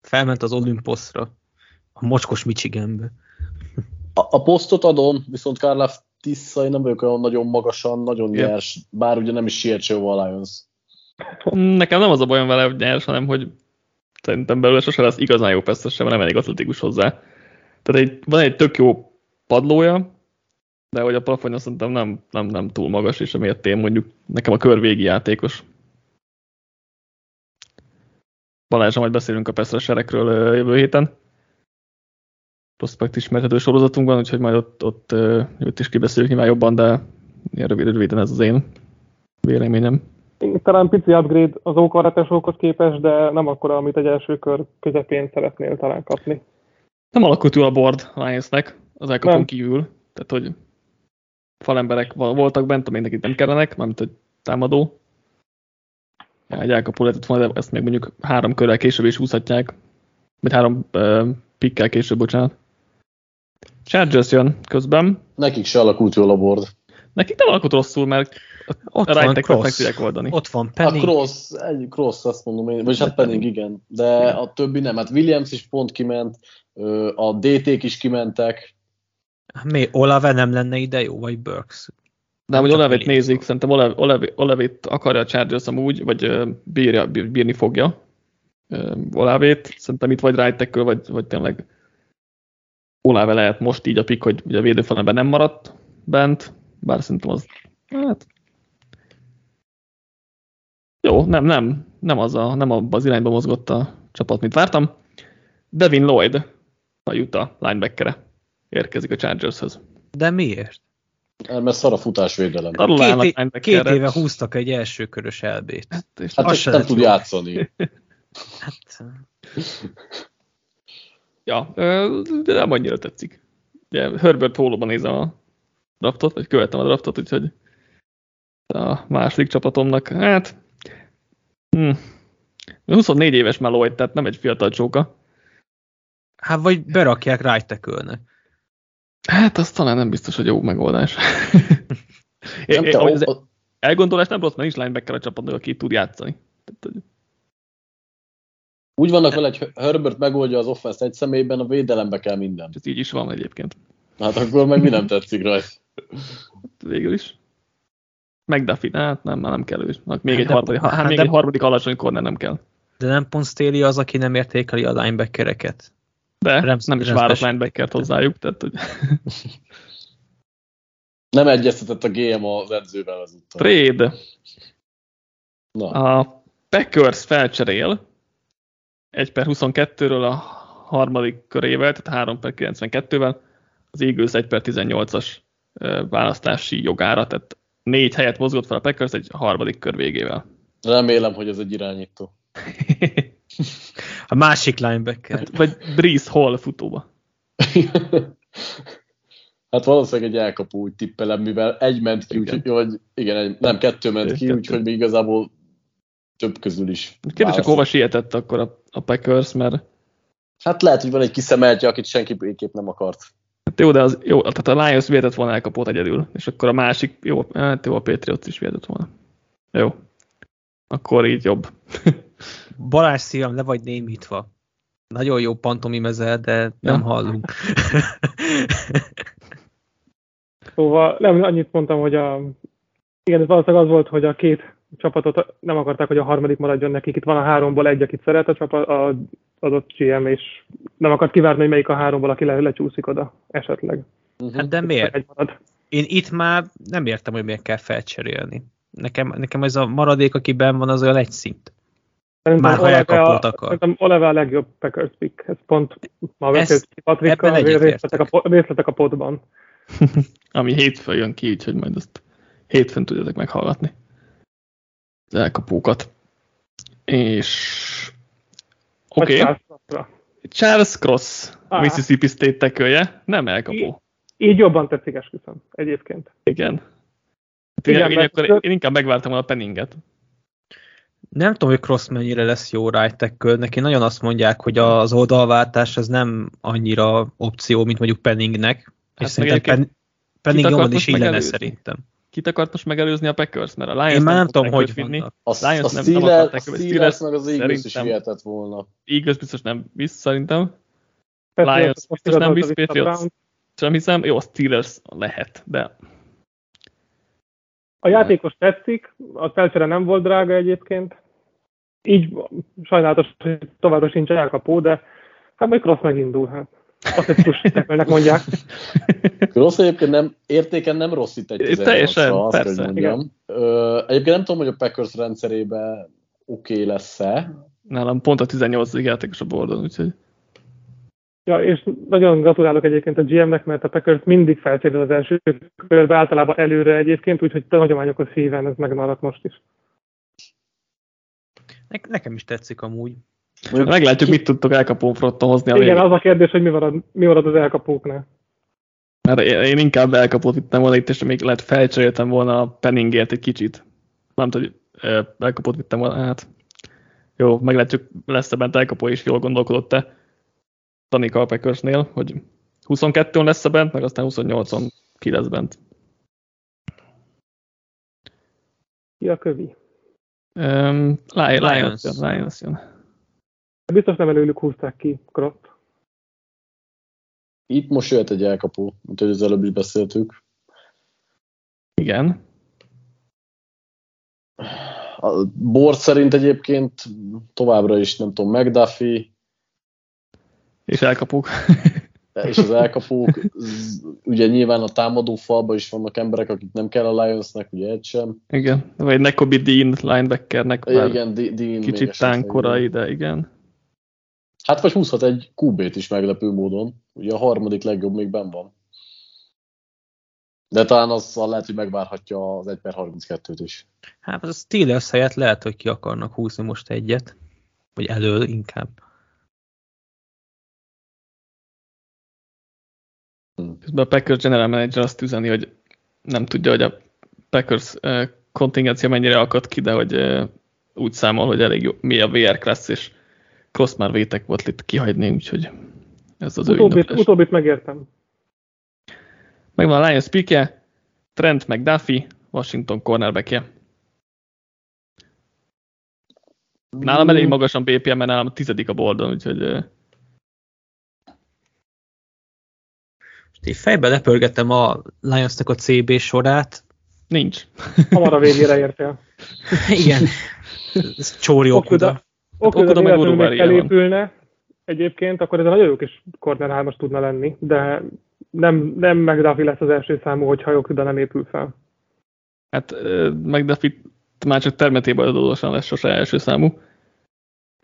Felment az Olymposzra, a mocskos Michiganbe. A, a posztot adom, viszont Karlaftis nem vagyok olyan nagyon magasan, nagyon yeah. nyers, bár ugye nem is siet a Lions. Nekem nem az a bajom vele, hogy nyers, hanem hogy szerintem belőle sose lesz igazán jó passzesse, mert nem elég atletikus hozzá. Tehát egy, van egy tök jó padlója, de hogy a plafonja szerintem nem, nem, nem túl magas, és emiatt én mondjuk nekem a körvégi játékos. Balázsa, majd beszélünk a Peszreserekről jövő héten. Prospekt ismerhető sorozatunkban, úgyhogy majd ott, ott őt is kibeszéljük nyilván jobban, de ilyen rövid, röviden ez az én véleményem. Talán pici upgrade az ókaratesókhoz képest, de nem akkora, amit egy első kör közepén szeretnél talán kapni. Nem alakult jól a board Lionsnek, az elkapon kívül. Tehát, hogy falemberek voltak bent, amelynek itt nem kellenek, mármint egy támadó. Ja, egy elkapó lehetett volna, de ezt még mondjuk három körrel később is húzhatják. Vagy három uh, pikkel később, bocsánat. Chargers jön közben. Nekik se alakult jól a board. Nekik nem alakult rosszul, mert ott a van cross. meg tudják oldani. Ott van Penning. A cross, egy cross azt mondom én, vagy hát Penning, igen. De a többi nem. Hát Williams is pont kiment, a DT-k is kimentek, mi, Olave nem lenne ide jó, vagy Burks? De hogy Olevét nézik, szerintem Olevét akarja a Chargers amúgy, vagy bírja, bírni fogja Olavét. Szerintem itt vagy right vagy, vagy tényleg Olave lehet most így a pik, hogy ugye a védőfalemben nem maradt bent, bár szerintem az, hát, jó, nem, nem, nem az, a, nem abban az irányba mozgott a csapat, mint vártam. Devin Lloyd, a Utah linebackere érkezik a Chargershez. De miért? Mert szar a futásvédelem. Két, é- két éve húztak egy első körös elbét. Hát, és hát csak nem tud játszani. hát... ja, de nem annyira tetszik. Ugye Herbert Hólóban nézem a draftot, vagy követem a draftot, úgyhogy a második csapatomnak, hát hm, 24 éves már Lloyd, tehát nem egy fiatal csóka. Hát vagy berakják right Hát az talán nem biztos, hogy jó megoldás. nem te, az elgondolás nem rossz, mert nincs linebacker a csapatnak, aki tud játszani. Úgy vannak vele, hogy Herbert megoldja az offense egy személyben, a védelembe kell minden. Ez így is van egyébként. Hát akkor meg mi nem tetszik rajta? Végül is. McDuffie, hát nem, már nem kell ő. Hát még, egy, harmadik, hát még de, egy harmadik alacsony corner nem kell. De nem pont Staley az, aki nem értékeli a linebackereket? De Rams, nem is várok linebackert hozzájuk, tehát hogy... Nem egyeztetett a GM az edzővel ezúttal. Trade. Na, A Packers felcserél 1 per 22-ről a harmadik körével, tehát 3 per 92-vel, az Eagles 1 per 18-as ö, választási jogára, tehát négy helyet mozgott fel a Packers egy harmadik kör végével. remélem, hogy ez egy irányító. A másik linebacker. Hát, vagy Breeze Hall futóba. hát valószínűleg egy elkapó úgy tippelem, mivel egy ment ki, Igen. úgyhogy, vagy igen, egy, nem, kettő ment ki, Kettő. úgyhogy még igazából több közül is. Kérdés, csak hova sietett akkor a, a Packers, mert Hát lehet, hogy van egy kiszemeltje, akit senki végképp nem akart. hát jó, de az, jó, tehát a Lions vihetett volna elkapót egyedül, és akkor a másik, jó, hát jó, a Patriots is vihetett volna. Jó. Akkor így jobb. Balázs szívem, le vagy némítva. Nagyon jó pantomimezel, de nem Ja. hallunk. Szóval nem, annyit mondtam, hogy a, igen, ez valószínűleg az volt, hogy a két csapatot nem akarták, hogy a harmadik maradjon nekik. Itt van a háromból egy, akit szeret a csapat, a adott GM, és nem akart kivárni, hogy melyik a háromból, aki le, lecsúszik oda esetleg. Uh-huh. Hát de miért? Egy marad. Én itt már nem értem, hogy miért kell felcserélni. Nekem, nekem ez a maradék, aki benn van, az olyan egy szint. Szerintem Már ha elkapót a, akar. Szerintem Olave a legjobb Packers pick. Ez pont ma beszélt Patrickkal, részletek a, részletek a potban. Ami hétfőn jön ki, úgyhogy majd azt hétfőn tudjátok meghallgatni. Elkapókat. És... Oké, okay. Charles Cross, Ah. Mississippi State tekölje, nem elkapó. Így jobban tetszik, esküszöm, egyébként. Igen. Hát Igen, én, mert- akkor én inkább megvártam a Penninget. Nem tudom, hogy Cross mennyire lesz jó right tackle. Neki nagyon azt mondják, hogy az oldalváltás az nem annyira opció, mint mondjuk Penningnek. És meg szerintem Pen, Penning jobban is illene szerintem. Kit akart most megelőzni a Packers? Mert a Lions Én már nem tudom, hogy vinni. A, Lions a nem- nem Steelers, akarták a őt. Steelers meg az Eagles is vihetett volna. Eagles biztos nem visz, szerintem. Patriots- Lions biztos nem visz, Patriots. Sem hiszem. Jó, a Steelers lehet, de A játékos tetszik, a felcsere nem volt drága egyébként. Így sajnálatos, hogy továbbra sincs elkapó, de hát majd Cross megindul. Hát. Azt egy plusz tekmelnek mondják. Rossz egyébként nem, értéken nem rossz itt egy É, 16 teljesen, azt persze, hogy mondjam. Ö, egyébként nem tudom, hogy a Packers rendszerében oké okay lesz-e. nálam pont a 18. játékos a bordon, úgyhogy Ja, és nagyon gratulálok egyébként a GM-nek, mert a Packers mindig felcsérél az első körbe, általában előre egyébként, úgyhogy a hagyományokhoz híven ez megmaradt most is. Ne, nekem is tetszik amúgy. Mondjuk meglátjuk, ki- mit tudtok elkapón fronton hozni a Igen, végén. az a kérdés, hogy mi marad, mi marad az elkapóknál. Mert én én inkább elkapót vittem volna itt, és még lehet felcseréltem volna a Penningért egy kicsit. Nem tudom, hogy elkapót vittem volna, hát jó, meglátjuk, lesz-e bent elkapó, és jól gondolkodott-e Tanika a Packersnél, hogy 22-on lesz-e bent, meg aztán 28-on ki lesz bent. Ki a kövi? Um, Lions. Lions jön, Lions jön. Biztos nem előlük húzták ki Crosst. Itt most jöhet egy elkapó, mint hogy az előbb is beszéltük. Igen. A board szerint egyébként továbbra is, nem tudom, McDuffie, És elkapók. és az elkapók, ugye nyilván a támadó falban is vannak emberek, akik nem kell a Lionsnek, ugye egy sem. igen. Vagy Nekobi Dean linebackernek, Igen, már igen Dean kicsit tánkorai, igen. de igen. Hát vagy húzhat egy QB-t is meglepő módon. Ugye a harmadik legjobb még benn van. De talán azzal lehet, hogy megvárhatja az 1 per 32-t is. Hát az a Steelers helyett lehet, hogy ki akarnak húzni most egyet. Vagy elől inkább. Közben a Packers general manager azt üzeni, hogy nem tudja, hogy a Packers eh, kontingencia mennyire akadt ki, de hogy eh, úgy számol, hogy elég jó, mi a VR class, és Cross már vétek volt itt kihagyni, úgyhogy ez az ő Utóbbit, indoklás. utóbbit megértem. Megvan a Lions pickje, Trent McDuffie, Washington cornerbackje. Nálam elég magasan BPM, mert nálam a tizedik a boldon, úgyhogy Most így fejbe lepörgetem a Lionsnak a CB sorát. nincs. Hamar a végére értél. Igen. Ez Csóri Okuda, Okuda Okuda meg Uruguay van. felépülne, egyébként, akkor ez a nagyon jó kis corner 3 tudna lenni, de nem, nem McDuffie lesz az első számú, hogyha Jokida nem épül fel. Hát ö, McDuffie már csak termetében adódósan lesz sose első számú.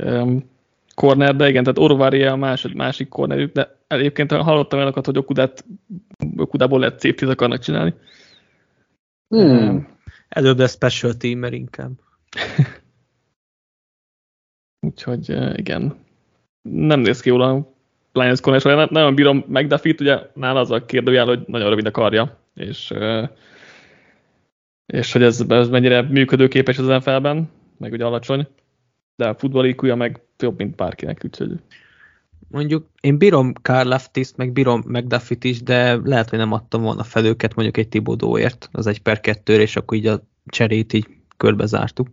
Um, corner, de igen, tehát Orvaria a másod, másik cornerük, de egyébként hallottam olyanokat, hogy Okudát, Okudából lehet szép tíz akarnak csinálni. Hmm. Előbb lesz special teamer inkább. Úgyhogy igen, nem néz ki jól a Lions corner, nem, nagyon bírom McDuffie-t, ugye nála az a kérdőjel, hogy nagyon rövid a karja, és, és hogy ez, ez mennyire működőképes az NFL-ben, meg ugye alacsony, de a futballikúja meg jobb, mint bárkinek, úgyhogy Mondjuk én bírom Carl Leftiszt, meg bírom McDuffie-t is, de lehet, hogy nem adtam volna fel őket mondjuk egy Tibodóért, az egy per kettőre, és akkor így a cserét így körbe zártuk.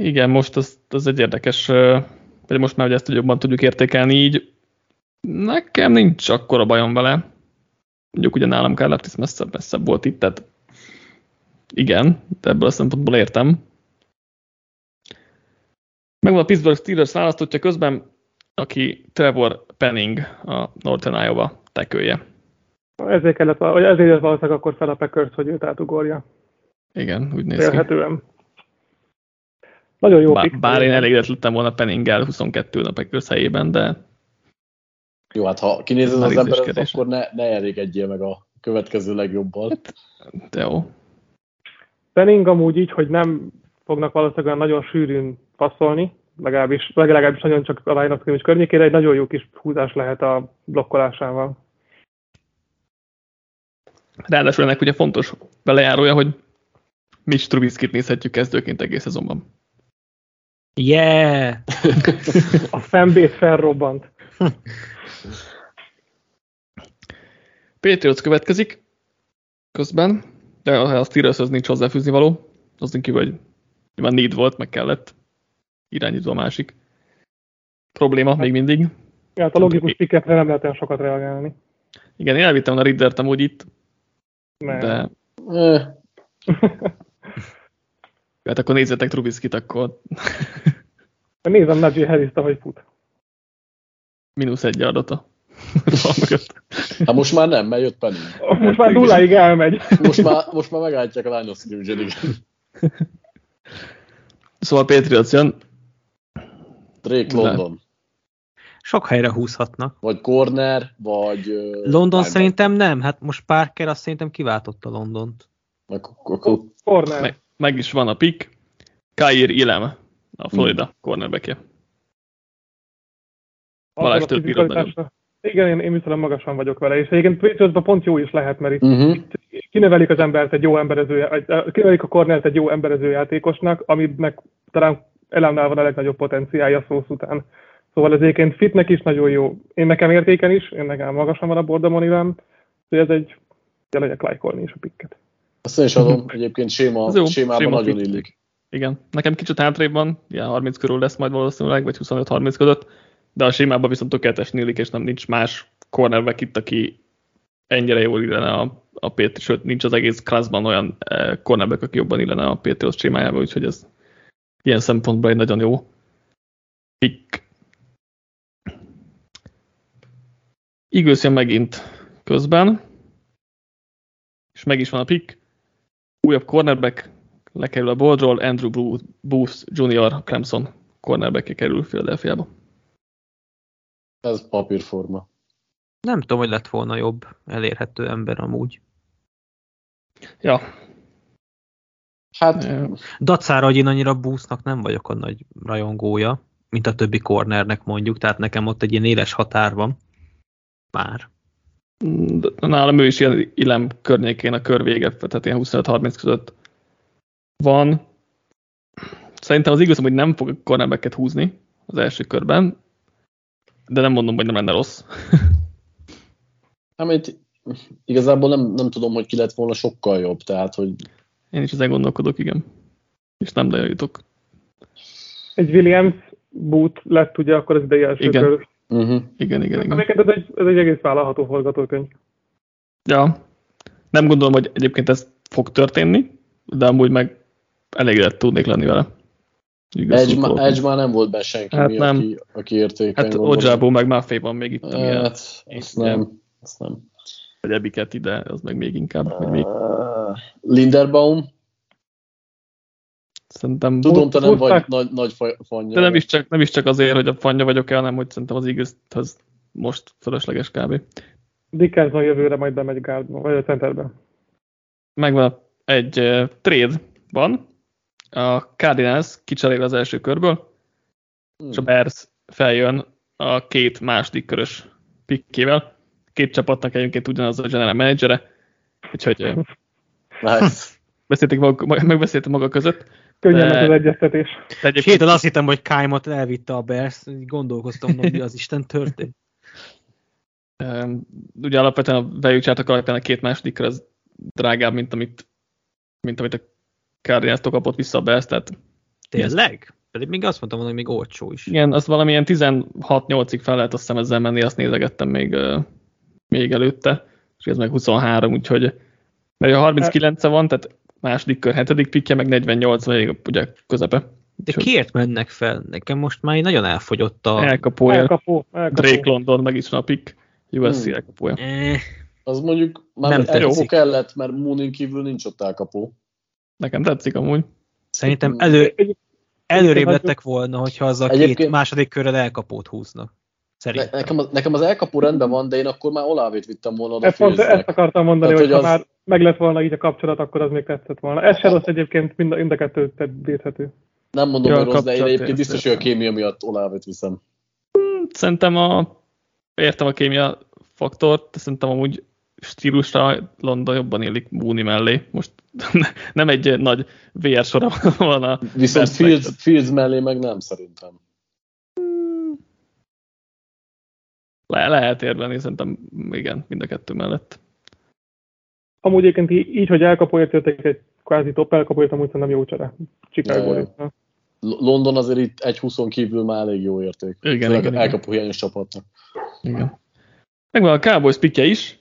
Igen, most az, az egy érdekes, vagy most már hogy ezt jobban tudjuk értékelni így. Nekem nincs akkora bajom vele. Mondjuk ugye nálam Carl Leftis messzebb, messzebb volt itt, tehát igen, de ebből a szempontból értem. Megvan a Pittsburgh Steelers választottja közben, aki Trevor Penning, a Northern Iowa tekője. Ezért kellett, vagy ezért jött valószínűleg akkor fel a Packers, hogy őt átugorja. Igen, úgy néz Félhetően. ki. Nagyon jó bár, bár én elégedett lettem volna Penninggel 22 a Packers helyében, de... Jó, hát ha kinézed az emberet, akkor ne, ne elégedjél meg a következő legjobbal. Hát, de jó. Penning amúgy így, hogy nem fognak valószínűleg nagyon sűrűn passzolni, legalábbis, legalábbis nagyon csak a line of környékére, egy nagyon jó kis húzás lehet a blokkolásával. Ráadásul ennek ugye fontos belejárója, hogy Mitch Trubisky-t nézhetjük kezdőként egész szezonban. Yeah! a fanbase felrobbant. Patriots következik közben, de a Steelers az nincs hozzáfűzni való. Az kívül, hogy nyilván need volt, meg kellett irányítva a másik probléma még mindig. Ja, hát a logikus pikekre nem lehet olyan sokat reagálni. Igen, én elvittem a Riddert amúgy itt, nem. de... hát akkor nézzetek Trubiskit, akkor... Nézem Najee harris hogy fut. Mínusz egy adata. hát most már nem, mert jött Penny. Most már nulláig elmegy. Most már, most már megállítják a line of Szóval Patriots jön. Drake London. Sok helyre húzhatnak. Vagy corner, vagy... London szerintem nem, hát most Parker azt szerintem kiváltotta Londont. Corner. Meg, meg is van a pick. Kair Ilem, a Florida hmm. cornerbackje. Balázs több Igen, én, én viszont magasan vagyok vele, és egyébként Patriotsban pont jó is lehet, mert itt, uh-huh. itt kinevelik az embert egy jó emberező, kinevelik a cornert egy jó emberező játékosnak, aminek talán elemnál van a legnagyobb potenciálja szó után. Szóval ez egyébként fitnek is nagyon jó. Én nekem értéken is, én nekem magasan van a bordamon Iván, hogy ez egy, jelenleg lájkolni is a pikket. Azt én is adom, egyébként séma, jó, sémában séma nagyon fit. illik. Igen, nekem kicsit hátrébb van, ilyen 30 körül lesz majd valószínűleg, vagy 25-30 között, de a sémában viszont tökéletes illik, és nem nincs más cornerback itt, aki ennyire jól illene a, a Patriots, sőt nincs az egész classban olyan eh, cornerback, aki jobban illene a Patriots sémájába, úgyhogy ez ilyen szempontból egy nagyon jó pick. Eagles megint közben, és meg is van a pick. Újabb cornerback, lekerül a boldról, Andrew Booth Jr. Clemson cornerback kerül Philadelphia-ba. Ez papírforma. Nem tudom, hogy lett volna jobb elérhető ember amúgy. Ja. Hát... Dacára, hogy én annyira búsznak nem vagyok a nagy rajongója, mint a többi cornernek mondjuk, tehát nekem ott egy ilyen éles határ van. Már. Nálam ő is ilyen ilem környékén a kör vége, tehát ilyen 25-30 között van. Szerintem az igazam, hogy nem fog a cornerbacket húzni az első körben, de nem mondom, hogy nem lenne rossz. Amit igazából nem, nem tudom, hogy ki lett volna sokkal jobb, tehát, hogy... Én is ezen gondolkodok, igen. És nem lejutok. Egy Williams boot lett ugye akkor az idei első igen. kör. Uh-huh. Igen, igen, igen. ez egy, ez egy egész vállalható forgatókönyv. Ja. Nem gondolom, hogy egyébként ez fog történni, de amúgy meg elégedett tudnék lenni vele. Igaz, Edge, ma. Edge már nem volt be senki, Hát mi, nem. Aki, aki értékeny. Hát. Ojabo meg Maffei van még itt, Hát, azt nem. Azt nem. vagy Ebiket ide, az meg még inkább. Vagy még. Uh, Linderbaum, Szerintem, tudom, te nem vagy húzták. nagy, nagy fa- fanja. de nem is, csak, nem is csak azért, hogy a fanja vagyok el, hanem hogy szerintem az Eagles-hez most fölösleges kb. Dickerson jövőre majd bemegy gárdba, vagy a centerbe. Megvan egy uh, trade van, a Cardinals kicserél az első körből, Hmm. és a Bears feljön a két második körös pikkével. Két csapatnak egyébként ugyanaz a general managere, úgyhogy Nice. beszélték maga, megbeszéltek maga között. Könnyen De- az egyeztetés. De És egyébként héten azt hittem, hogy Kájmot elvitte a Bears, így gondolkoztam, hogy mi az Isten történt. ugye alapvetően a alapján a két második kör az drágább, mint amit, mint amit a cardinals kapott vissza a Bears, tehát Tényleg? Pedig még azt mondtam hogy még olcsó is. igen, az valamilyen 16-8-ig fel lehet azt hiszem ezzel menni, azt nézegettem még, még előtte, és ez meg 23, úgyhogy mert a 39 -e van, tehát második kör, hetedik pikje, meg 48 még ugye közepe. De kiért mennek fel? Nekem most már így nagyon elfogyott a... Elkapója, Elkapó, elkapó. Drake London meg is van a pick, USC Hmm. elkapója. Eh, Az mondjuk már Nem nem elkapó kellett, mert Moonin kívül nincs ott elkapó. Nekem tetszik amúgy. szerintem elő, Egy- előrébb lettek volna, hogyha az a két második körrel elkapót húznak. Szerintem. nekem, az, nekem az elkapó rendben van, de én akkor már Olávét vittem volna oda Ezt, pont, ezt akartam mondani, Tehát, hogy, hogy az- már meg lett volna így a kapcsolat, akkor az még tetszett volna. Ez se rossz egyébként, mind a, mind a kettő védhető. Nem mondom, hogy rossz, de én egyébként biztos, hogy a kémia miatt Olávét viszem. Szerintem a, értem a kémia faktort, de szerintem amúgy stílusra London jobban illik Mooney mellé. Most nem egy nagy VR sora van a Viszont. Fields, Fields mellé meg nem szerintem. Le, lehet érvelni, szerintem igen, mind a kettő mellett. Amúgy egyébként így, hogy elkapóért jöttek egy kvázi top elkapóért, amúgy szerintem jó csere. Chicago London azért itt egy 20 kívül már elég jó érték. Igen, igen, igen. elkapó hiányos csapatnak. Igen. Megvan a Cowboys pikje is.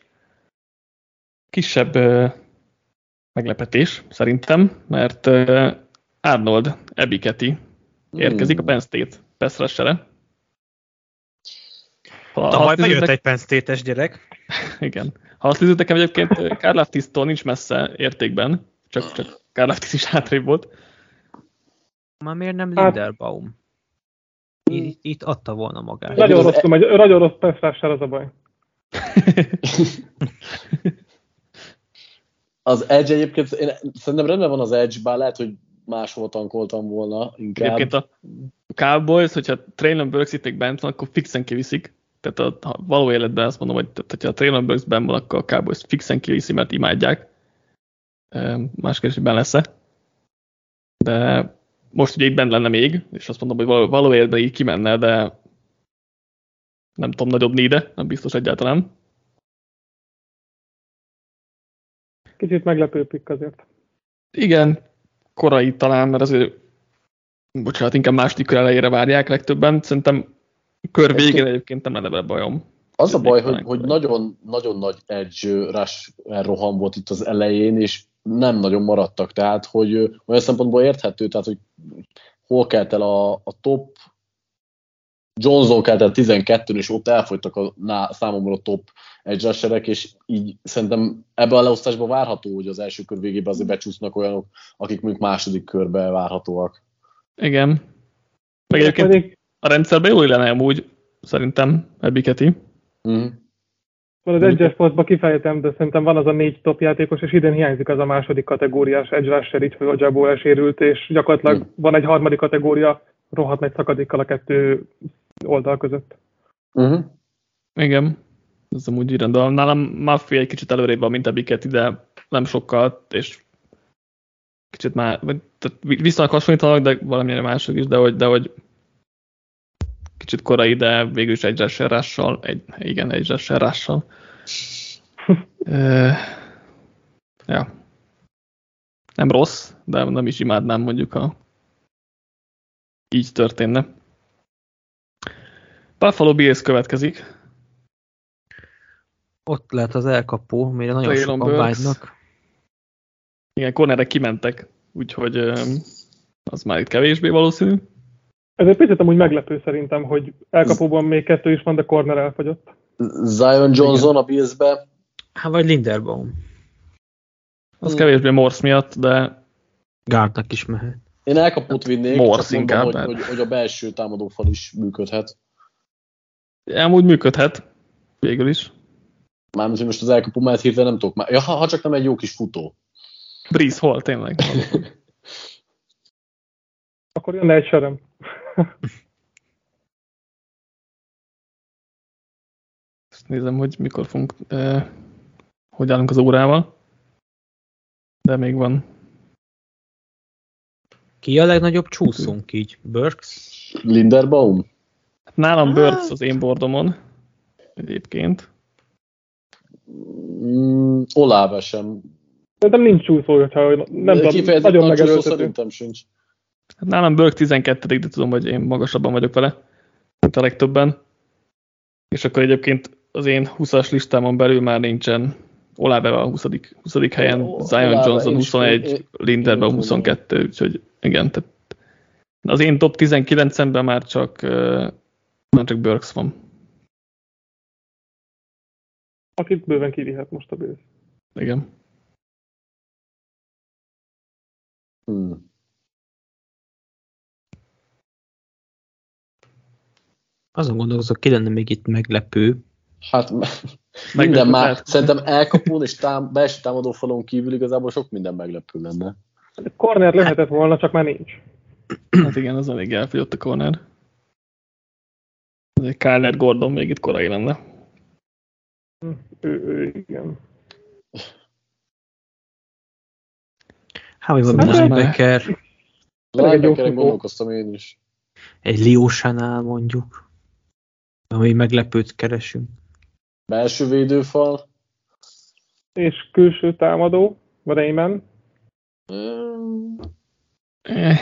Kisebb ö, meglepetés, szerintem, mert ö, Arnold Ebiketi érkezik a Penn State pass rushere. Ha, ha Tavaly bejött egy Penn State-es gyerek. Igen. Ha azt nézzük, nekem egyébként Karlaftisztól nincs messze értékben, csak, csak Karlaftis is hátrébb volt. Már miért nem Hát- Linderbaum? Itt, itt adta volna magát. Nagy- Nagyon rossz, megy, nagyon rossz perszrással az a baj. Az Edge egyébként, én szerintem rendben van az Edge, bár lehet, hogy máshol tankoltam volna inkább. Egyébként a Cowboys, hogyha Traylon Burks itt bent van, akkor fixen kiviszik. Tehát a, ha való életben azt mondom, hogy tehát, hogyha a Traylon Burks benn van, akkor a Cowboys fixen kiviszi, mert imádják. Ehm, Más kérdés, hogy benn lesz-e. De most ugye itt bent lenne még, és azt mondom, hogy való, való életben így kimenne, de nem tudom, nagyobb néde, nem biztos egyáltalán. Kicsit meglepő pikk azért. Igen, korai talán, mert azért, bocsánat, inkább második kör elejére várják legtöbben. Szerintem kör végén Egyébként- nem lenne bajom. Az a baj, hogy, hogy nagyon, nagyon nagy edge rush roham volt itt az elején, és nem nagyon maradtak, tehát hogy olyan szempontból érthető, tehát hogy hol kelt el a, a top, Johnson kelt el 12-n, és ott elfogytak a ná, számomra a top edge rusherek, és így szerintem ebbe a leosztásban várható, hogy az első kör végében azért becsúsznak olyanok, akik mondjuk második körbe várhatóak. Igen. Meg egyébként Pedig a rendszerben jó lenne amúgy, szerintem, Ebiketi. Mm. van az Edge Sportsban kifejtem, de szerintem van az a négy top játékos, és idén hiányzik az a második kategóriás Edge Rusher, így, hogy Ojabo elsérült, és gyakorlatilag Hmm. van egy harmadik kategória, rohadt nagy szakadékkal a kettő oldal között. Uh-huh. Igen. Ez amúgy így rendben. Nálam Maffi egy kicsit előrébb van, mint Ebiketi, de nem sokkal, és kicsit már, vagy, tehát viszonylag hasonlítanak, de valamilyen mások is, de hogy, de hogy kicsit korai, de végül is egy zsesserással, egy, igen, egy zsesserással. Ö, ja. Nem rossz, de nem is imádnám mondjuk, ha így történne. Buffalo Bills következik. Ott lehet az elkapó, mire nagyon Traylon sokan Burks. vágynak. Igen, cornerek kimentek, úgyhogy az már itt kevésbé valószínű. Ez egy picit amúgy meglepő szerintem, hogy elkapóban még kettő is van, de corner elfogyott. Zion Johnson a Billsbe. Hát vagy Linderbaum. Az Hmm. kevésbé Morse miatt, de Gártnak is mehet. Én elkapót vinnék, Morse csak mondom, inkább, hogy, hogy, hogy, a belső támadófal is működhet. amúgy működhet. Végül is. Mármint, hogy most az elkapó mellett hirtelen nem tudok már. Ja, ha, ha csak nem egy jó kis futó. Breeze hol, tényleg. Akkor jönne egy serem. Ezt nézem, hogy mikor fogunk, eh, hogy állunk az órával. De még van. Ki a legnagyobb csúszunk így? Burks? Linderbaum? Nálam Burks az én bordomon. Egyébként. Mm, Olave sem. Szerintem nincs csúszó, hogyha nem tudom, Kifejezetten nagyon nagy csúszó megerőltető. Szerintem sincs. Hát nálam Burke 12 de tudom, hogy én magasabban vagyok vele, mint a legtöbben. És akkor egyébként az én 20-as listámon belül már nincsen Olave a 20. 20. helyen, Ó, Zion Olave Johnson is, 21, én- Linderbaum én úgy 22, úgyhogy igen. Tehát az én top 19-ben már csak, már csak Burks van. Akit bőven kivihet most a bőz. Igen. Hmm. Azon gondolkozok, ki lenne még itt meglepő. Hát minden már, lehet. szerintem elkapón és tám, belső támadó falon kívül igazából sok minden meglepő lenne. Corner lehetett volna, csak már nincs. Hát igen, az elég elfogyott a corner. Egy Kyler Gordon még itt korai lenne. Hm, Ő, ő igen. Hát, valami már- linebacker, futó. gondolkoztam én is. egy Liósánál mondjuk, ami meglepőt keresünk. Belső védőfal. És külső támadó, Rayman. Hmm, Eh,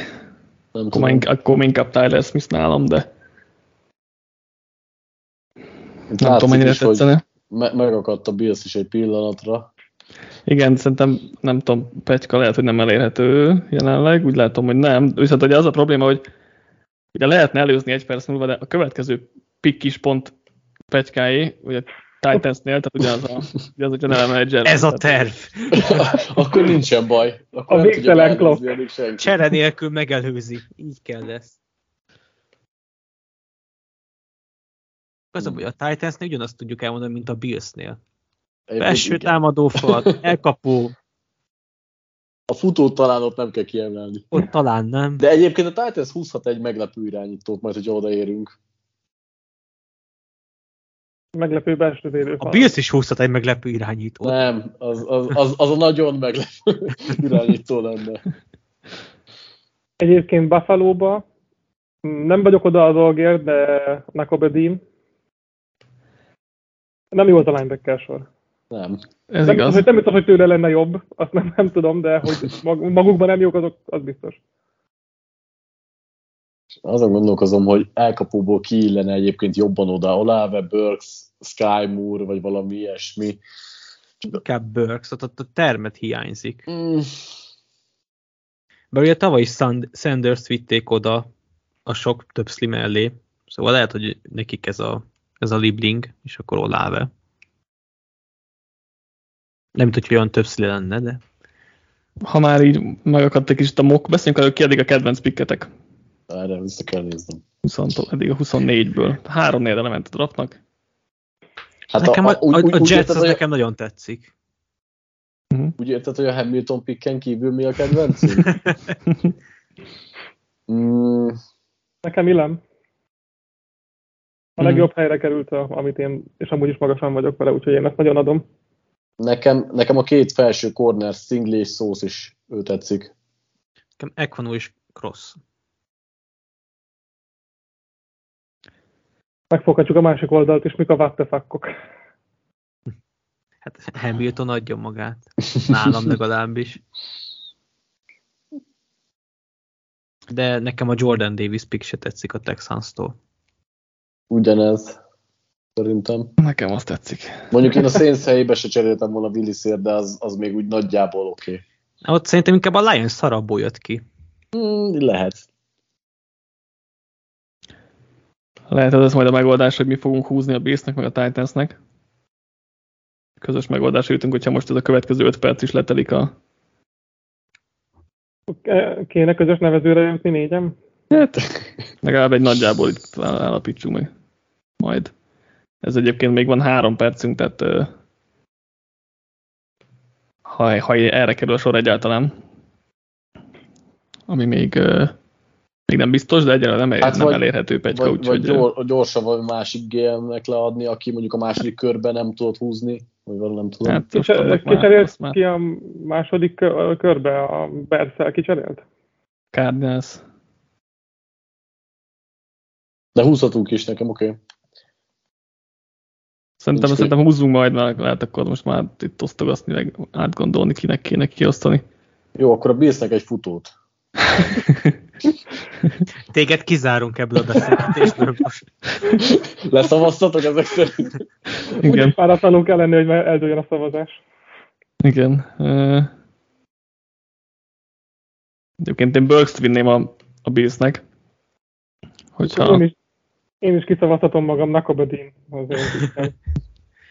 Nem akkor, inkább, akkor inkább Tyler Smith nálam, de Itt nem tudom, mennyire is, hogy tetszene. Me- megakadt a Bills is egy pillanatra. Igen, szerintem nem tudom, Petyka lehet, hogy nem elérhető jelenleg, úgy látom, hogy nem. Viszont ugye az a probléma, hogy ugye lehetne előzni egy perc múlva, de a következő pick is pont Petykáé, ugye Titansnél, tehát ugyanaz a, ugyanaz a general manager. Ez a terv. Akkor nincsen baj. Akkor A végtelen senki. Csere nélkül megelőzi. Így kell lesz. Az a, hogy a Titansnél ugyanazt tudjuk elmondani, mint a Billsnél. Belső támadó fal, elkapó, A futót talán ott nem kell kiemelni. ott talán nem. De egyébként a Titans húzhat egy meglepő irányítót, majd, hogy odaérünk. Meglepő belső A védőfal. Bills is húzhat egy meglepő irányítót. Nem, az, az, az, az a nagyon meglepő irányító lenne. Egyébként Buffalo-ba nem vagyok oda a dolgért, de Nakobedim nem jó az a linebacker sor. Nem. Ez Nem, igaz. hogy nem biztos, hogy tőle lenne jobb, azt nem, nem tudom, de hogy mag, magukban nem jók, azok, az biztos. Azon gondolkozom, hogy elkapóból ki illene egyébként jobban oda. Olave, Burks, Sky Moore, vagy valami ilyesmi. Inkább Burks, ott, ott a termet hiányzik. Mm, Bár ugye tavaly is Sand- Sanders vitték oda a sok több slim mellé, szóval lehet, hogy nekik ez a, ez a libling, és akkor Olave. Nem tudom, hogy olyan több slim lenne, de Ha már így megakadt egy kicsit a mok, beszéljünk arról, ki eddig a kedvenc pikketek. Erre vissza kell néznem. 20, eddig a 24-ből. Három négyre lement a draftnak. Hát nekem a, a, úgy, a, úgy, a Jets érted, az hogy, nekem nagyon tetszik. úgy érted, hogy a Hamilton picken kívül mi a kedvencünk? mm, Nekem illem. A Mhm. legjobb helyre került, a, amit én, és amúgy is magasan vagyok vele, úgyhogy én ezt nagyon adom. nekem, nekem a két felső corner, Stingley és Szósz is ő tetszik. Nekem Equanu és Cross. Megfoghatjuk a másik oldalt is, mik a vattefakkok. Hát Hamilton adja magát. Nálam legalábbis. De nekem a Jordan Davis pick se tetszik a Texans-tól. Ugyanez, szerintem. Nekem azt tetszik. Mondjuk én a Saints helyébe se cseréltem volna Willisért, de az, az még úgy nagyjából oké. Okay. Ott szerintem inkább a Lions szarabból jött ki. Hmm, lehet. Lehet ez majd a megoldás, hogy mi fogunk húzni a Beastnek, meg a Titansnek. Közös megoldásra jutunk, hogyha most ez a következő 5 perc is letelik a... Kéne közös nevezőre jutni négyem? Hát, legalább egy nagyjából itt állapítsunk meg. Majd. Ez egyébként még van három percünk, tehát ha, ha erre kerül a sor egyáltalán, ami még, még nem biztos, de egyáltalán nem, hát nem vagy, elérhető pegyka. Vagy, úgy, vagy hogy, gyorsabb vagy másik GM-nek leadni, aki mondjuk a második körben nem tudott húzni, vagy valami nem tudom. Hát, kicserélt ki a második körbe a Berszel kicserélt? Cardinals. De húzhatunk is nekem, oké. Okay. Szerintem, szerintem húzzunk majd, mert lehet akkor most már itt osztogatni, meg átgondolni, kinek kéne kiosztani. Jó, akkor a Billsnek egy futót. Téged kizárunk ebből a beszélgetésből most. Leszavaztatok ezek szerint? Igen. Páratlanul kell lenni, hogy eldőjön a szavazás. Igen. Egyébként én Burks-t vinném a, a Billsnek. Hogyha... Én is, én is kiszavazhatom magam Nakobedin.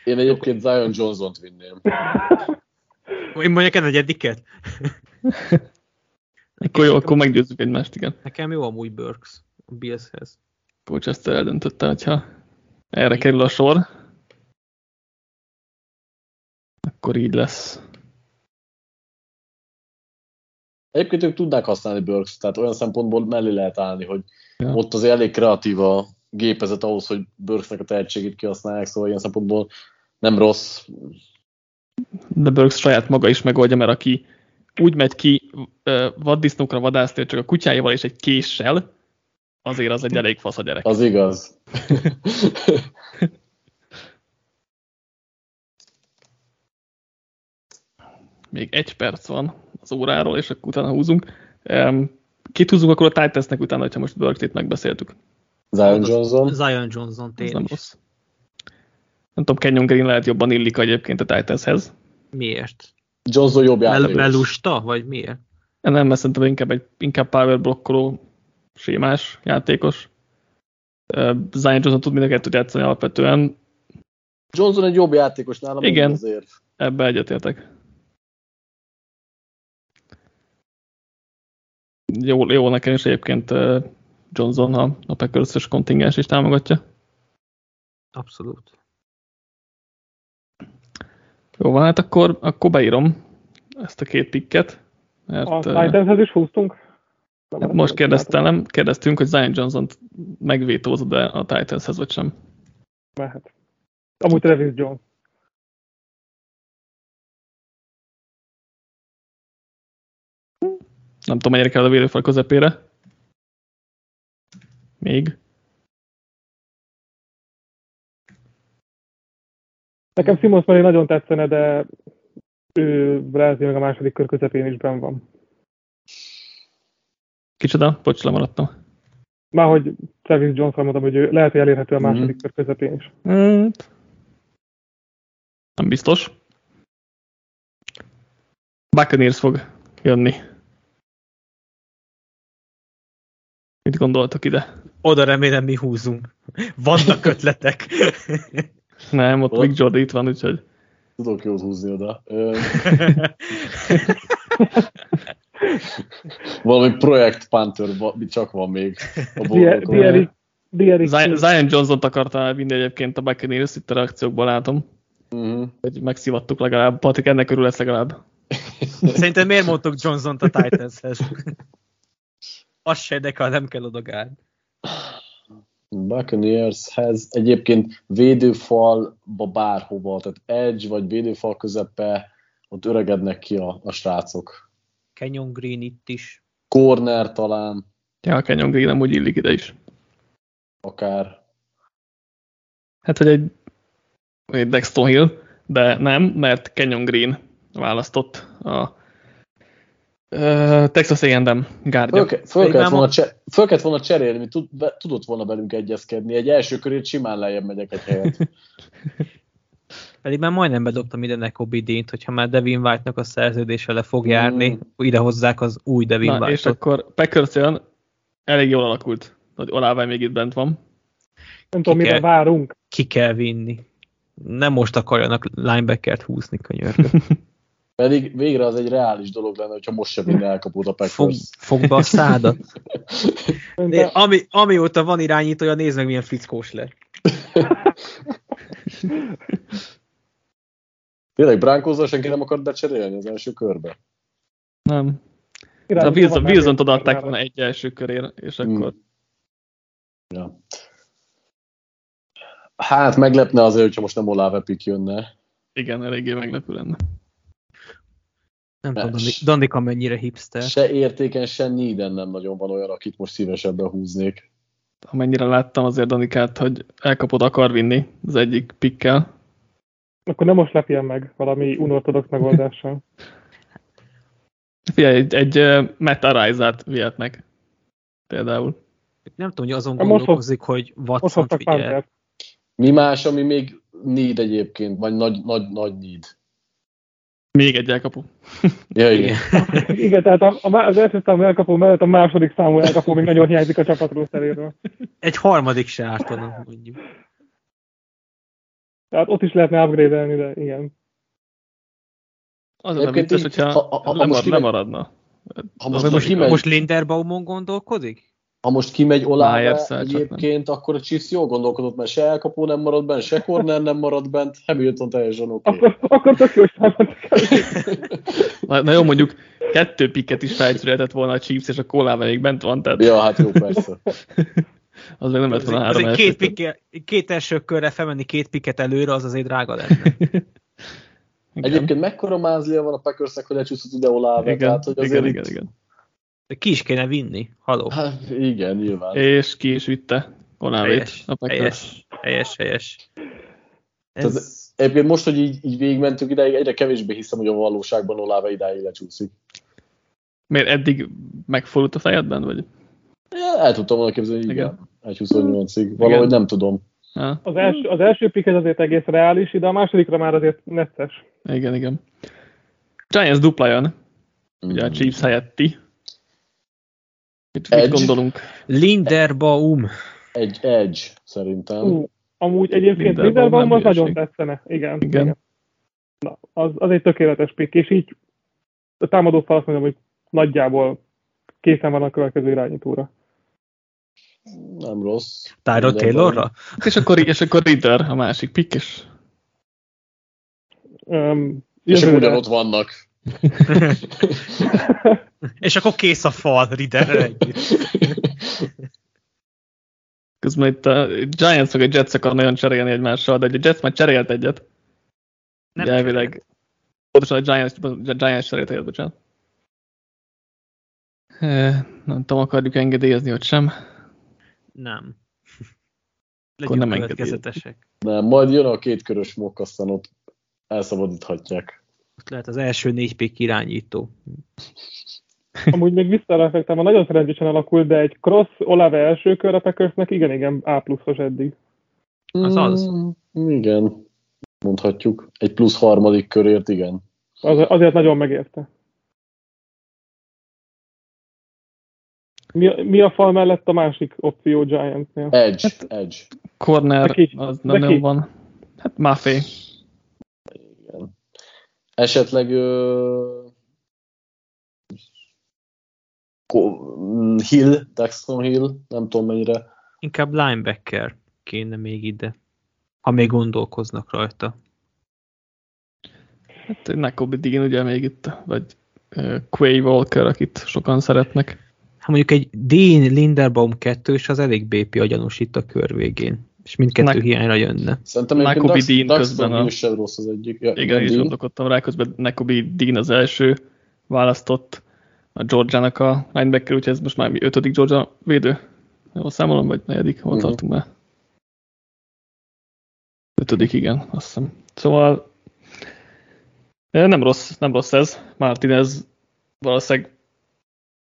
Én egyébként Zion Johnson-t vinném. Én mondjak egy egyediket? akkor jó, akkor meggyőzzük egymást, igen. Nekem jó amúgy Burks a Billshez. Coach ezt eldöntötte, hogyha erre kerül a sor, akkor így lesz. Egyébként ők tudnák használni Burks, tehát olyan szempontból mellé lehet állni, hogy ja. ott az elég kreatív a gépezet ahhoz, hogy Burksnek a tehetségét kihasználják, szóval ilyen szempontból nem rossz. De Burks saját maga is megoldja, mert aki úgy megy ki vaddisznókra vadászni, hogy csak a kutyájával és egy késsel, azért az egy elég fasz a gyerek. Az igaz. Még egy perc van az óráról, és akkor utána húzunk. Kit húzunk akkor a Titansnek utána, hogyha most Burks-t megbeszéltük? Zion Johnson. Zion Johnson, tényleg. Nem rossz. Nem tudom, Kenyon Green lehet jobban illik egyébként a Titanshez. Miért? Johnson jobb játékos. Lelusta, vagy miért? Nem, mert szerintem inkább, egy, inkább power blokkoló, sémás játékos. Zion Johnson tud mind a kettőt játszani alapvetően. Johnson egy jobb játékos nálam. Igen, azért. ebbe egyetértek. Jó, jó nekem is egyébként Johnson a, a Packers-es kontingens is támogatja. Abszolút. Jó van, hát akkor, akkor beírom ezt a két pikket. Mert, a Titanshez is húztunk? Hát most kérdeztem, kérdeztünk, hogy Zion Johnson-t megvétózod e a Titanshez, vagy sem. Mehet. Amúgy Travis Jones. Nem tudom, mennyire kell a védőfal közepére. Még. Nekem Simons Murray nagyon tetszene, de ő valószínűleg a második kör közepén is benn van. Kicsoda? Bocs, lemaradtam. Már hogy Travis Johnson mondom, hogy ő lehet, hogy elérhető a második mm. kör közepén is. Hát, nem biztos. Buccaneers fog jönni. Mit gondoltok ide? Oda remélem mi húzunk. Vannak ötletek. Nem, ott Vic Jordan itt van, úgyhogy... Tudok jót húzni oda. Valami projekt Panther csak van még a Zion Johnson-t akarta elvinni egyébként a Buccaneers, itt a reakciókban látom. Uh-huh. Hogy megszivattuk legalább. Patrik, ennek körül lesz legalább. Szerintem miért mondtuk Johnson-t a Titanshez? Az se érdekel, nem kell odagálni. Buccaneershez egyébként védőfalba bárhova, tehát edge vagy védőfal közepe, ott öregednek ki a, a srácok. Kenyon Green itt is. Corner talán. Ja, a Kenyon Green nem úgy illik ide is. Akár. Hát, hogy egy, egy Dexton Hill, de nem, mert Kenyon Green választott a Uh, Texas A&M gárdja. Föl, föl, kellett volna, cse, föl kellett volna cserélni, mi tud, be, tudott volna velünk egyezkedni. Egy első körét simán lejjebb megyek egy helyet. Pedig már majdnem bedobtam ide Nekobi Dean-t, hogyha már Devin White-nak a szerződése le fog járni, mm. ide hozzák az új Devin Na, és White-ot. akkor Packers jön, elég jól alakult, hogy Olává még itt bent van. Nem tudom, mire várunk. Ki kell vinni. Nem most akarjanak linebackert húzni, könyörgöm. Pedig végre az egy reális dolog lenne, hogyha most sem vinne elkapót a Packers. fog be a szádat. De, Ami, amióta van irányítója, nézd meg milyen fickós lett. Tényleg Bránkózzal senki nem akart becserélni az első körbe? Nem. De a irányító Wilson, van már Wilson két adták körre. volna egy első körére, és Hmm. akkor Ja. Hát meglepne azért, hogyha most nem Olave pick jönne. igen, eléggé meglepő lenne. Nem tudom, Más. Dandi- Dandika mennyire hipster. Se értéken, se needen nem nagyon van olyan, akit most szívesebben húznék. Amennyire láttam azért Danikát, hogy elkapod akar vinni az egyik pikkel. Akkor nem most lepjen meg valami unortodox megoldással. Figyelj, egy, egy uh, Matt Arise-át vihetnek. Például. Nem tudom, hogy azon Most gondolkozik, hogy Watson figyel. Mi más, ami még need egyébként, vagy nagy, nagy, nagy need? Még egy elkapu. Ja, igen. Igen. Tehát a, a, az első számú elkapó mellett a második számú elkapó még nagyon hiányzik a csapatról szeréről. Egy harmadik se ártana, mondjuk. Tehát ott is lehetne upgrade-elni, de igen. Az a vicces, hogyha ha- ha- ha lemar, most kimegy- lemaradna. Ha Most, most, most Linderbaumon gondolkodik? Ha most kimegy Olave egyébként, akkor a Chiefs jól gondolkodott, mert se elkapó nem marad bent, se corner nem marad bent, Hamilton teljesen oké. Okay. Akkor, akkor tök jó. Na, na jó, mondjuk kettő piket is felcserélhetett volna a Chiefs, és a Koláva még bent van, tehát Ja, hát jó, persze. az meg nem lett volna három Azért két, első. pike, két első körre felmenni két piket előre, az azért drága lenne. Igen. Egyébként mekkora mázlia van a Packersnek, hogy lecsúszott ide Olave, igen, tehát hogy azért igen, igen, igen. De ki is kéne vinni. Haló. Hát igen, nyilván. És ki is vitte Kolávét Helyes, a helyes, helyes, helyes. Tehát Ez, Egyébként most, hogy így, így végigmentünk ideig, egyre kevésbé hiszem, hogy a valóságban Olave idáig lecsúszik. Miért eddig megfordult a fejedben, vagy? Ja, el tudtam volna képzelni, igen. Igen. 1.28-ig. Valahogy nem tudom. Ha? Az első, az első pick ez azért egész reális, de a másodikra már azért necces. Igen, igen. Giants dupla jön, ugye a Mm. Chiefs helyetti. Mit, mit Edge? gondolunk? Linderbaum. Egy edge, szerintem. Ú, amúgy egyébként Linderbaum az nagyon tetszene. Igen. Igen. Na, az, az egy tökéletes pick, és így a támadó fal azt mondom, hogy nagyjából készen van a következő irányítóra. Nem rossz. Tyrod Linderbaum. Taylorra? És akkor, és akkor Ritter, a másik pick, és Um, És ugyanott vannak. És akkor kész a fal Ridderrel együtt. közben itt a Giants meg a Jets akar nagyon cserélni egymással, de a Jets már cserélt egyet. Nem elvileg. Pontosan a Giants, a Giants cserélt egyet, bocsánat. Nem tudom, akarjuk engedélyezni, vagy sem. Nem. Akkor Legyünk nem következetesek. Nem, majd jön a kétkörös mok, aztán ott elszabadíthatják. Ott lehet az első négy pick irányító. Amúgy még visszareflektálva nagyon szerencsésen alakult, de egy cross Olave első kör a Packersnek igen, igen, A pluszos eddig. Az az. Mm, igen, mondhatjuk. Egy plusz harmadik körért, igen. Az, azért nagyon megérte. Mi, a- mi a fal mellett a másik opció Giantsnél? Edge, edge. Corner, De ki? az nem ki? nagyon van. Hát Maffé. Esetleg ö... Mm, Hill, Dexton Hill, nem tudom mennyire. Inkább linebacker kéne még ide. Ha még gondolkoznak rajta. Hát Nakobe Dean ugye még itt, vagy uh, Quay Walker, akit sokan szeretnek. Hát mondjuk egy Dean Linderbaum kettős az elég BP agyanos itt a kör végén. És mindkettő Nek- hiányra jönne. Szerintem egyébként Dax- Dean Daxton közben a- sem rossz az egyik. Ja, Igen, is gondolkodtam rá, közben Nakobe Dean az első választott a Georgia-nak a linebacker, úgyhogy ez most már mi ötödik Georgia védő. Jól számolom, vagy negyedik? Hol Mhm. tartunk már? Ötödik, igen, azt hiszem. Szóval nem rossz, nem rossz ez. Martinez valószínűleg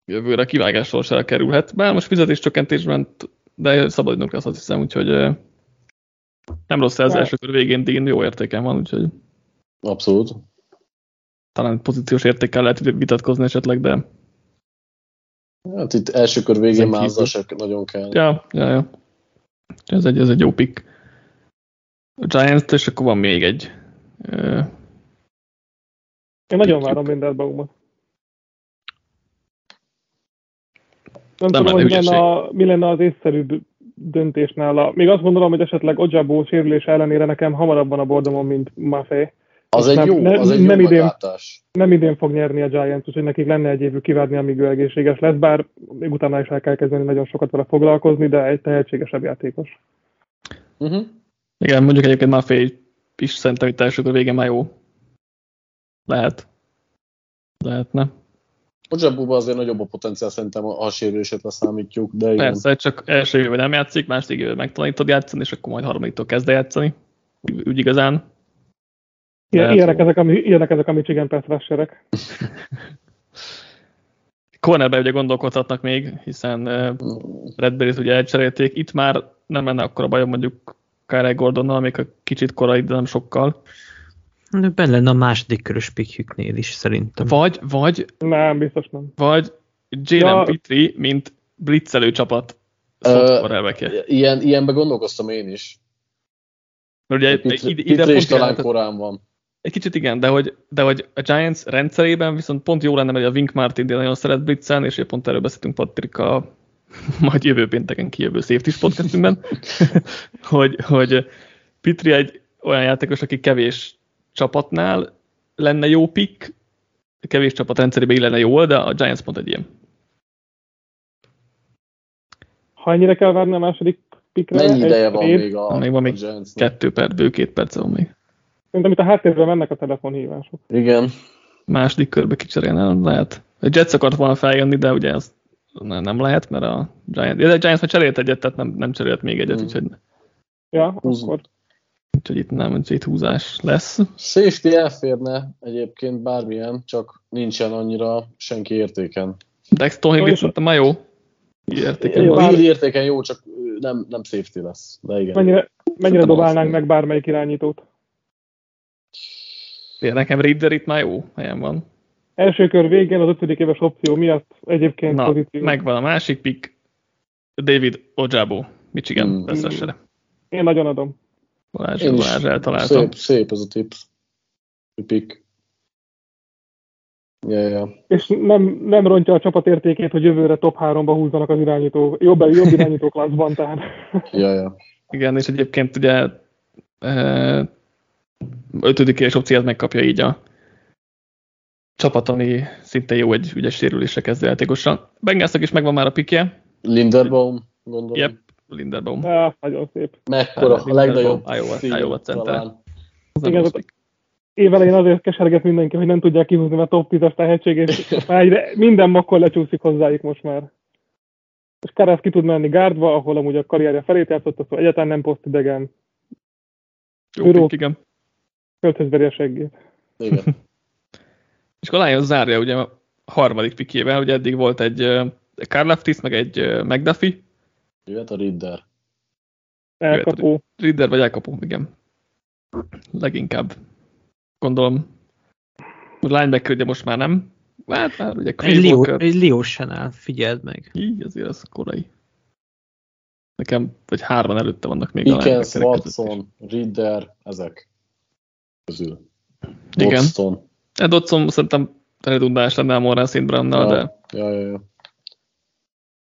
jövőre kivágás sorsára kerülhet. Bár most fizetéscsökkentésben, t- de szabadidnok lesz azt hiszem, úgyhogy Nem rossz ez Ja. első kör végén, Dean jó értéken van, úgyhogy Abszolút. talán pozíciós értékkel lehet vitatkozni esetleg, de Hát itt első kör végén Ezen már azzal se nagyon kell. ja, ja, ja. Ez egy, ez egy jó pick. A Giants, és akkor van még egy. Ö, Én nagyon várom Linderbaumot. Nem, Nem tudom, hogy lenne, a, mi lenne az észszerűbb döntés nála. Még azt gondolom, hogy esetleg Ojabo sérülés ellenére nekem hamarabb van a bordomon, mint Maffei. Az egy Nem- jó, nem- az egy jó nem idén. meglátás. Nem idén fog nyerni a Giants, úgyhogy nekik lenne egy évük kivárni, amíg ő egészséges lesz, bár még utána is el kell kezdeni nagyon sokat vele foglalkozni, de egy tehetségesebb játékos. Uh-huh. igen, mondjuk egyébként Maffei is szerintem itt első kör végén már jó. Lehet. Lehetne. Ojabóban azért nagyobb a potenciál szerintem, a sérülését leszámítjuk, de igen. Persze, csak első évben nem játszik, második évben megtanítod játszani, és akkor majd harmadiktól kezd játszani. Úgy, úgy igazán. Ilyen, ilyenek, ezek, a, ilyenek ezek a Michigan pass rusherek. Cornerbe ugye gondolkodhatnak még, hiszen uh, Redberry-t ugye elcserélték. Itt már nem lenne akkora bajom mondjuk Kyle Gordonnal, még a kicsit korai, de nem sokkal. Benne lenne a második körös pikjüknél is szerintem. Vagy, vagy, Nem, biztos nem. vagy Jalen Ja. Petrie, mint blitzelő csapat Ö, Ilyen, ilyenbe gondolkoztam én is. Mert ugye Pitri, ide, ide Pitri is talán talán korán van. Egy kicsit igen, de hogy, de hogy a Giants rendszerében viszont pont jó lenne, mert a Wink Martin nagyon szeret blitzelni, és pont erről beszéltünk Patrik a majd jövő pénteken kijövő safety podcastünkben, hogy, hogy Pitri egy olyan játékos, aki kevés csapatnál lenne jó pick, kevés csapat rendszerében így lenne jó, de a Giants pont egy ilyen. Ha ennyire kell várni a második pikre, Mennyi ideje van még a, Még van még a? Kettő perc, bő két perc van még. Szerintem itt a háttérben mennek a telefonhívások. Igen. Második körbe kicserélni lehet. A Jets akart volna feljönni, de ugye az ne- nem lehet, mert a Giants, de a Giants már cserélt egyet, tehát nem, nem cserélt még egyet, Hmm. úgyhogy, Ja, akkor úgyhogy itt nem, úgyhogy itt húzás lesz. Safety elférne egyébként bármilyen, csak nincsen annyira senki értéken. Dexton Hill szerintem már jó. Értéken Jó, bár- értéken jó, csak nem, nem safety lesz. De igen. mennyire, mennyire dobálnánk meg bármelyik irányítót. Ja, Nekem Reader itt már jó helyen van. Első kör végén az ötödik éves opció miatt egyébként Na, pozíció. megvan a másik pick. David Ojabo, Michigan mm. Én nagyon adom. Balázs, Én Balázs eltalálta. szép, szép ez a tips. Pick. Ja, ja. És nem, nem rontja a csapat értékét, hogy jövőre top 3-ba húzzanak az irányító, jobb, jobb irányító klasszban, tehát Ja, ja. Igen, és egyébként ugye e, ötödik éves opciót megkapja így a csapat, ami szinte jó egy ügyes sérülésre kezdő játékosra. Bengásznak is megvan már a pikje. Linderbaum, gondolom. Yep, Linderbaum. ah, nagyon szép. Mekkora, a legnagyobb Iowa- center. Igen, az-. Évelején azért keserget mindenki, hogy nem tudják kihúzni, mert top 10-es tehetség, és most már egyre, minden makkor lecsúszik hozzájuk most már. És Karász ki tud menni gárdba, ahol amúgy a karrierje felét játszott, szóval egyáltalán nem posztidegen, Jó Büró. igen. földhöz veri a seggét. Igen. És akkor Lions zárja ugye a harmadik pikjével, ugye eddig volt egy Karlaftis, meg egy McDuffie, Jöhet a Ridder. Elkapó. Reader vagy elkapó, igen. Leginkább. Gondolom. A linebacker ugye most már nem. Hát már ugye Egy, Walker. egy Leo Chanel, figyeld meg. Így azért az korai. Nekem, vagy hárman előtte vannak még Pickens, is. Watson, Ridder, ezek közül. Igen. Boston. Ed Dodson szerintem redundáns lenne a Morán. Brownnal, de, Ja, ja, ja.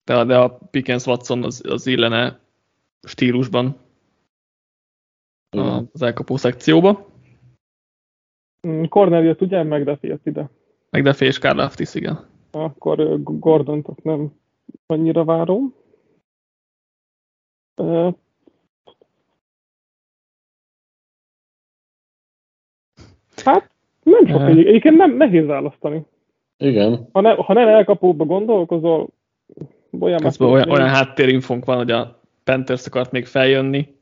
De, de a Pickens Watson az, az illene stílusban az elkapó szekcióba. Mm, Cornelius ugye McDuffie jött ide. Meg Defé és Karlaftis, igen. Akkor azt nem annyira várom. Hát, nem sok egyébként nem nehéz választani. Igen. Ha, ne, ha nem elkapóba gondolkozol, olyan Közben olyan, olyan háttérinfónk van, hogy a Panthers akart még feljönni.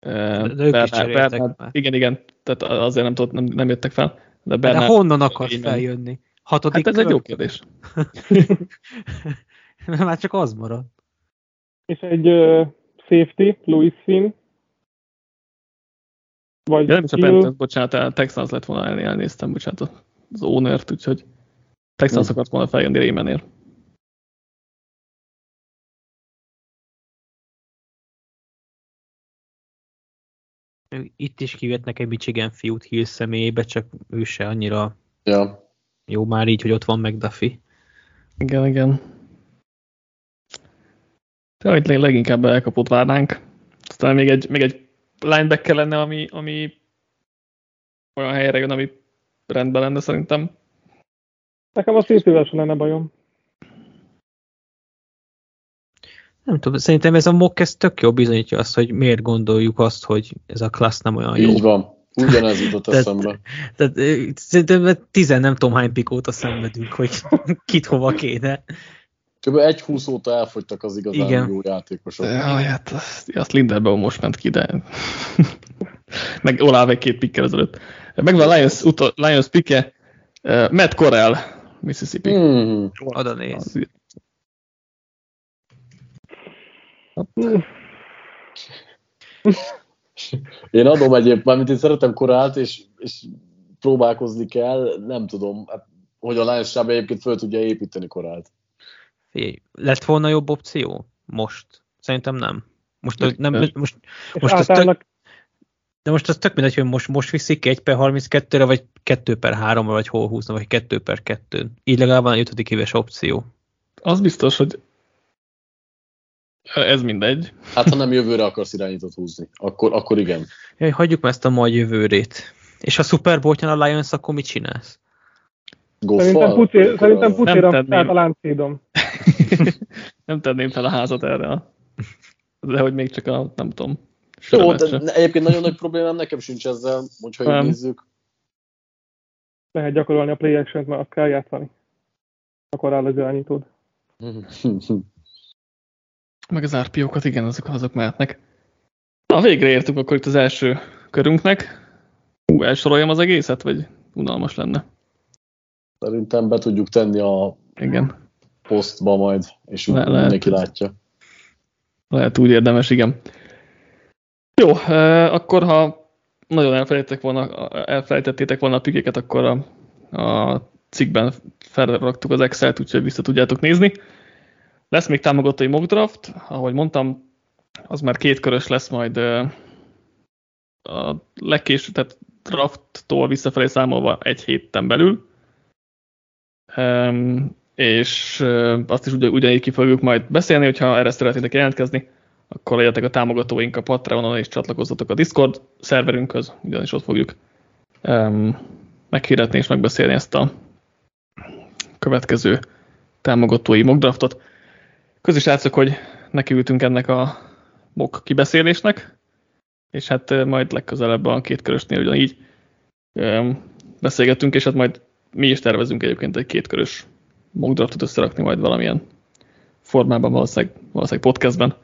De, de ők is cseréltek már. igen, igen, tehát azért nem, tudott, nem, nem jöttek fel. De, De Bernard, honnan akar innen. feljönni? Hatodik Hát ez egy kör? jó kérdés. Már csak az marad. És egy uh, safety, Louis Finn, Vagy Ja, nem is a. Panthers, bocsánat, a Texans lett volna, el- elnéztem, bocsánat, az owner úgyhogy Texans akart volna feljönni Rémenért. Itt is kivetnek egy Michigan fiút Hill személyébe, csak ő se annyira Ja. jó már így, hogy ott van McDuffie. Igen, igen. Leg- leginkább elkapott várnánk. Aztán még egy, még egy linebacker lenne, ami, ami olyan helyre jön, ami rendben lenne szerintem. Nekem a sem lenne bajom. Nem tudom, szerintem ez a mock ez tök jó bizonyítja azt, hogy miért gondoljuk azt, hogy ez a klassz nem olyan jó. Így van. Ugyanez jutott Tehát- eszembe. Tehát ö, szerintem tizen nem tudom hány pik óta szenvedünk, hogy kit hova kéne. Kb. egy húsz óta elfogytak az igazán Igen. jó játékosok. Jaj, hát azt, azt Lindelbaum most ment ki, de meg Olave két pikkel ezelőtt. Megvan a Lions, utol, Lions pike, uh, Matt Corral, Mississippi. Hmm. Oda néz. Az- Én adom egyébként, mármint én szeretem korált, és, és próbálkozni kell, nem tudom, hát, hogy a Lions sáb egyébként föl tudja építeni korált. Figyelj, lett volna jobb opció? Most? Szerintem nem. Most, nem, de- most, És most az tök, de most az tök mindegy, hogy most, most viszik ki 1 per 32-re, vagy 2 per 3-ra, vagy hol húzna, vagy 2 per 2 Így legalább van egy ötödik éves opció. Az biztos, hogy ez mindegy. Hát ha nem jövőre akarsz irányítót húzni, akkor, akkor igen. Jaj, hagyjuk már ezt a majd jövőrét. És ha Super Bowl a Lions, akkor mit csinálsz? szerintem, Goffal? pucér, szerintem pucéra tehát a láncszídom. nem tenném fel a házat erre a... De hogy még csak a, nem tudom, Jó, de egyébként nagyon nagy problémám nekem sincs ezzel, hogyha Nem. így nézzük. Lehet gyakorolni a play action mert azt kell játszani. Akkor áll az irányítód. Meg az RPO-kat, igen, azok, azok mehetnek. Na, végre értünk akkor itt az első körünknek. Hú, elsoroljam az egészet, vagy unalmas lenne? Szerintem be tudjuk tenni a Igen, posztba majd, és úgy Le- lehet. mindenki látja. lehet úgy érdemes, igen. Jó, eh, akkor ha nagyon elfelejtettek volna, elfelejtettétek volna a pikéket, akkor a, a cikkben felraktuk az Excel-t, úgyhogy vissza tudjátok nézni. Lesz még támogatói mock draft, ahogy mondtam, az már két körös lesz majd a legkésőbb, tehát drafttól visszafelé számolva egy héten belül. És azt is ugy, ugyanígy ki fogjuk majd beszélni, hogyha erre szeretnétek jelentkezni, akkor legyetek a támogatóink a Patreonon és csatlakozzatok a Discord szerverünkhöz, ugyanis ott fogjuk um, meghirdetni és megbeszélni ezt a következő támogatói mock draftot. Közös látszok, hogy nekiültünk ennek a mock kibeszélésnek, és hát majd legközelebb a két körösnél ugyanígy beszélgetünk, és hát majd mi is tervezünk egyébként egy kétkörös mock draftot összerakni majd valamilyen formában, valószínűleg, valószínűleg podcastben.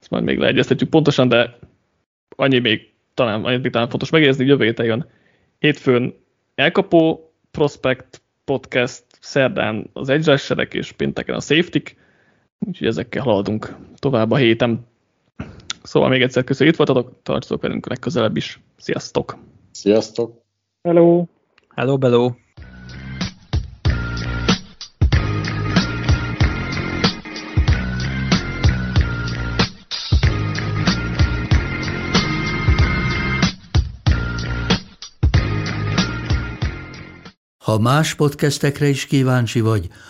Ezt majd még leegyeztetjük pontosan, de annyi még talán, annyit még talán fontos megjegyezni, jövő héten jön hétfőn elkapó prospect podcast, szerdán az edge rusherek és pénteken a safety úgyhogy ezekkel haladunk tovább a héten. Szóval még egyszer köszönjük, itt voltatok, tartsatok velünk legközelebb is. Sziasztok! Sziasztok! Hello! Hello, bello! Ha más podcastekre is kíváncsi vagy,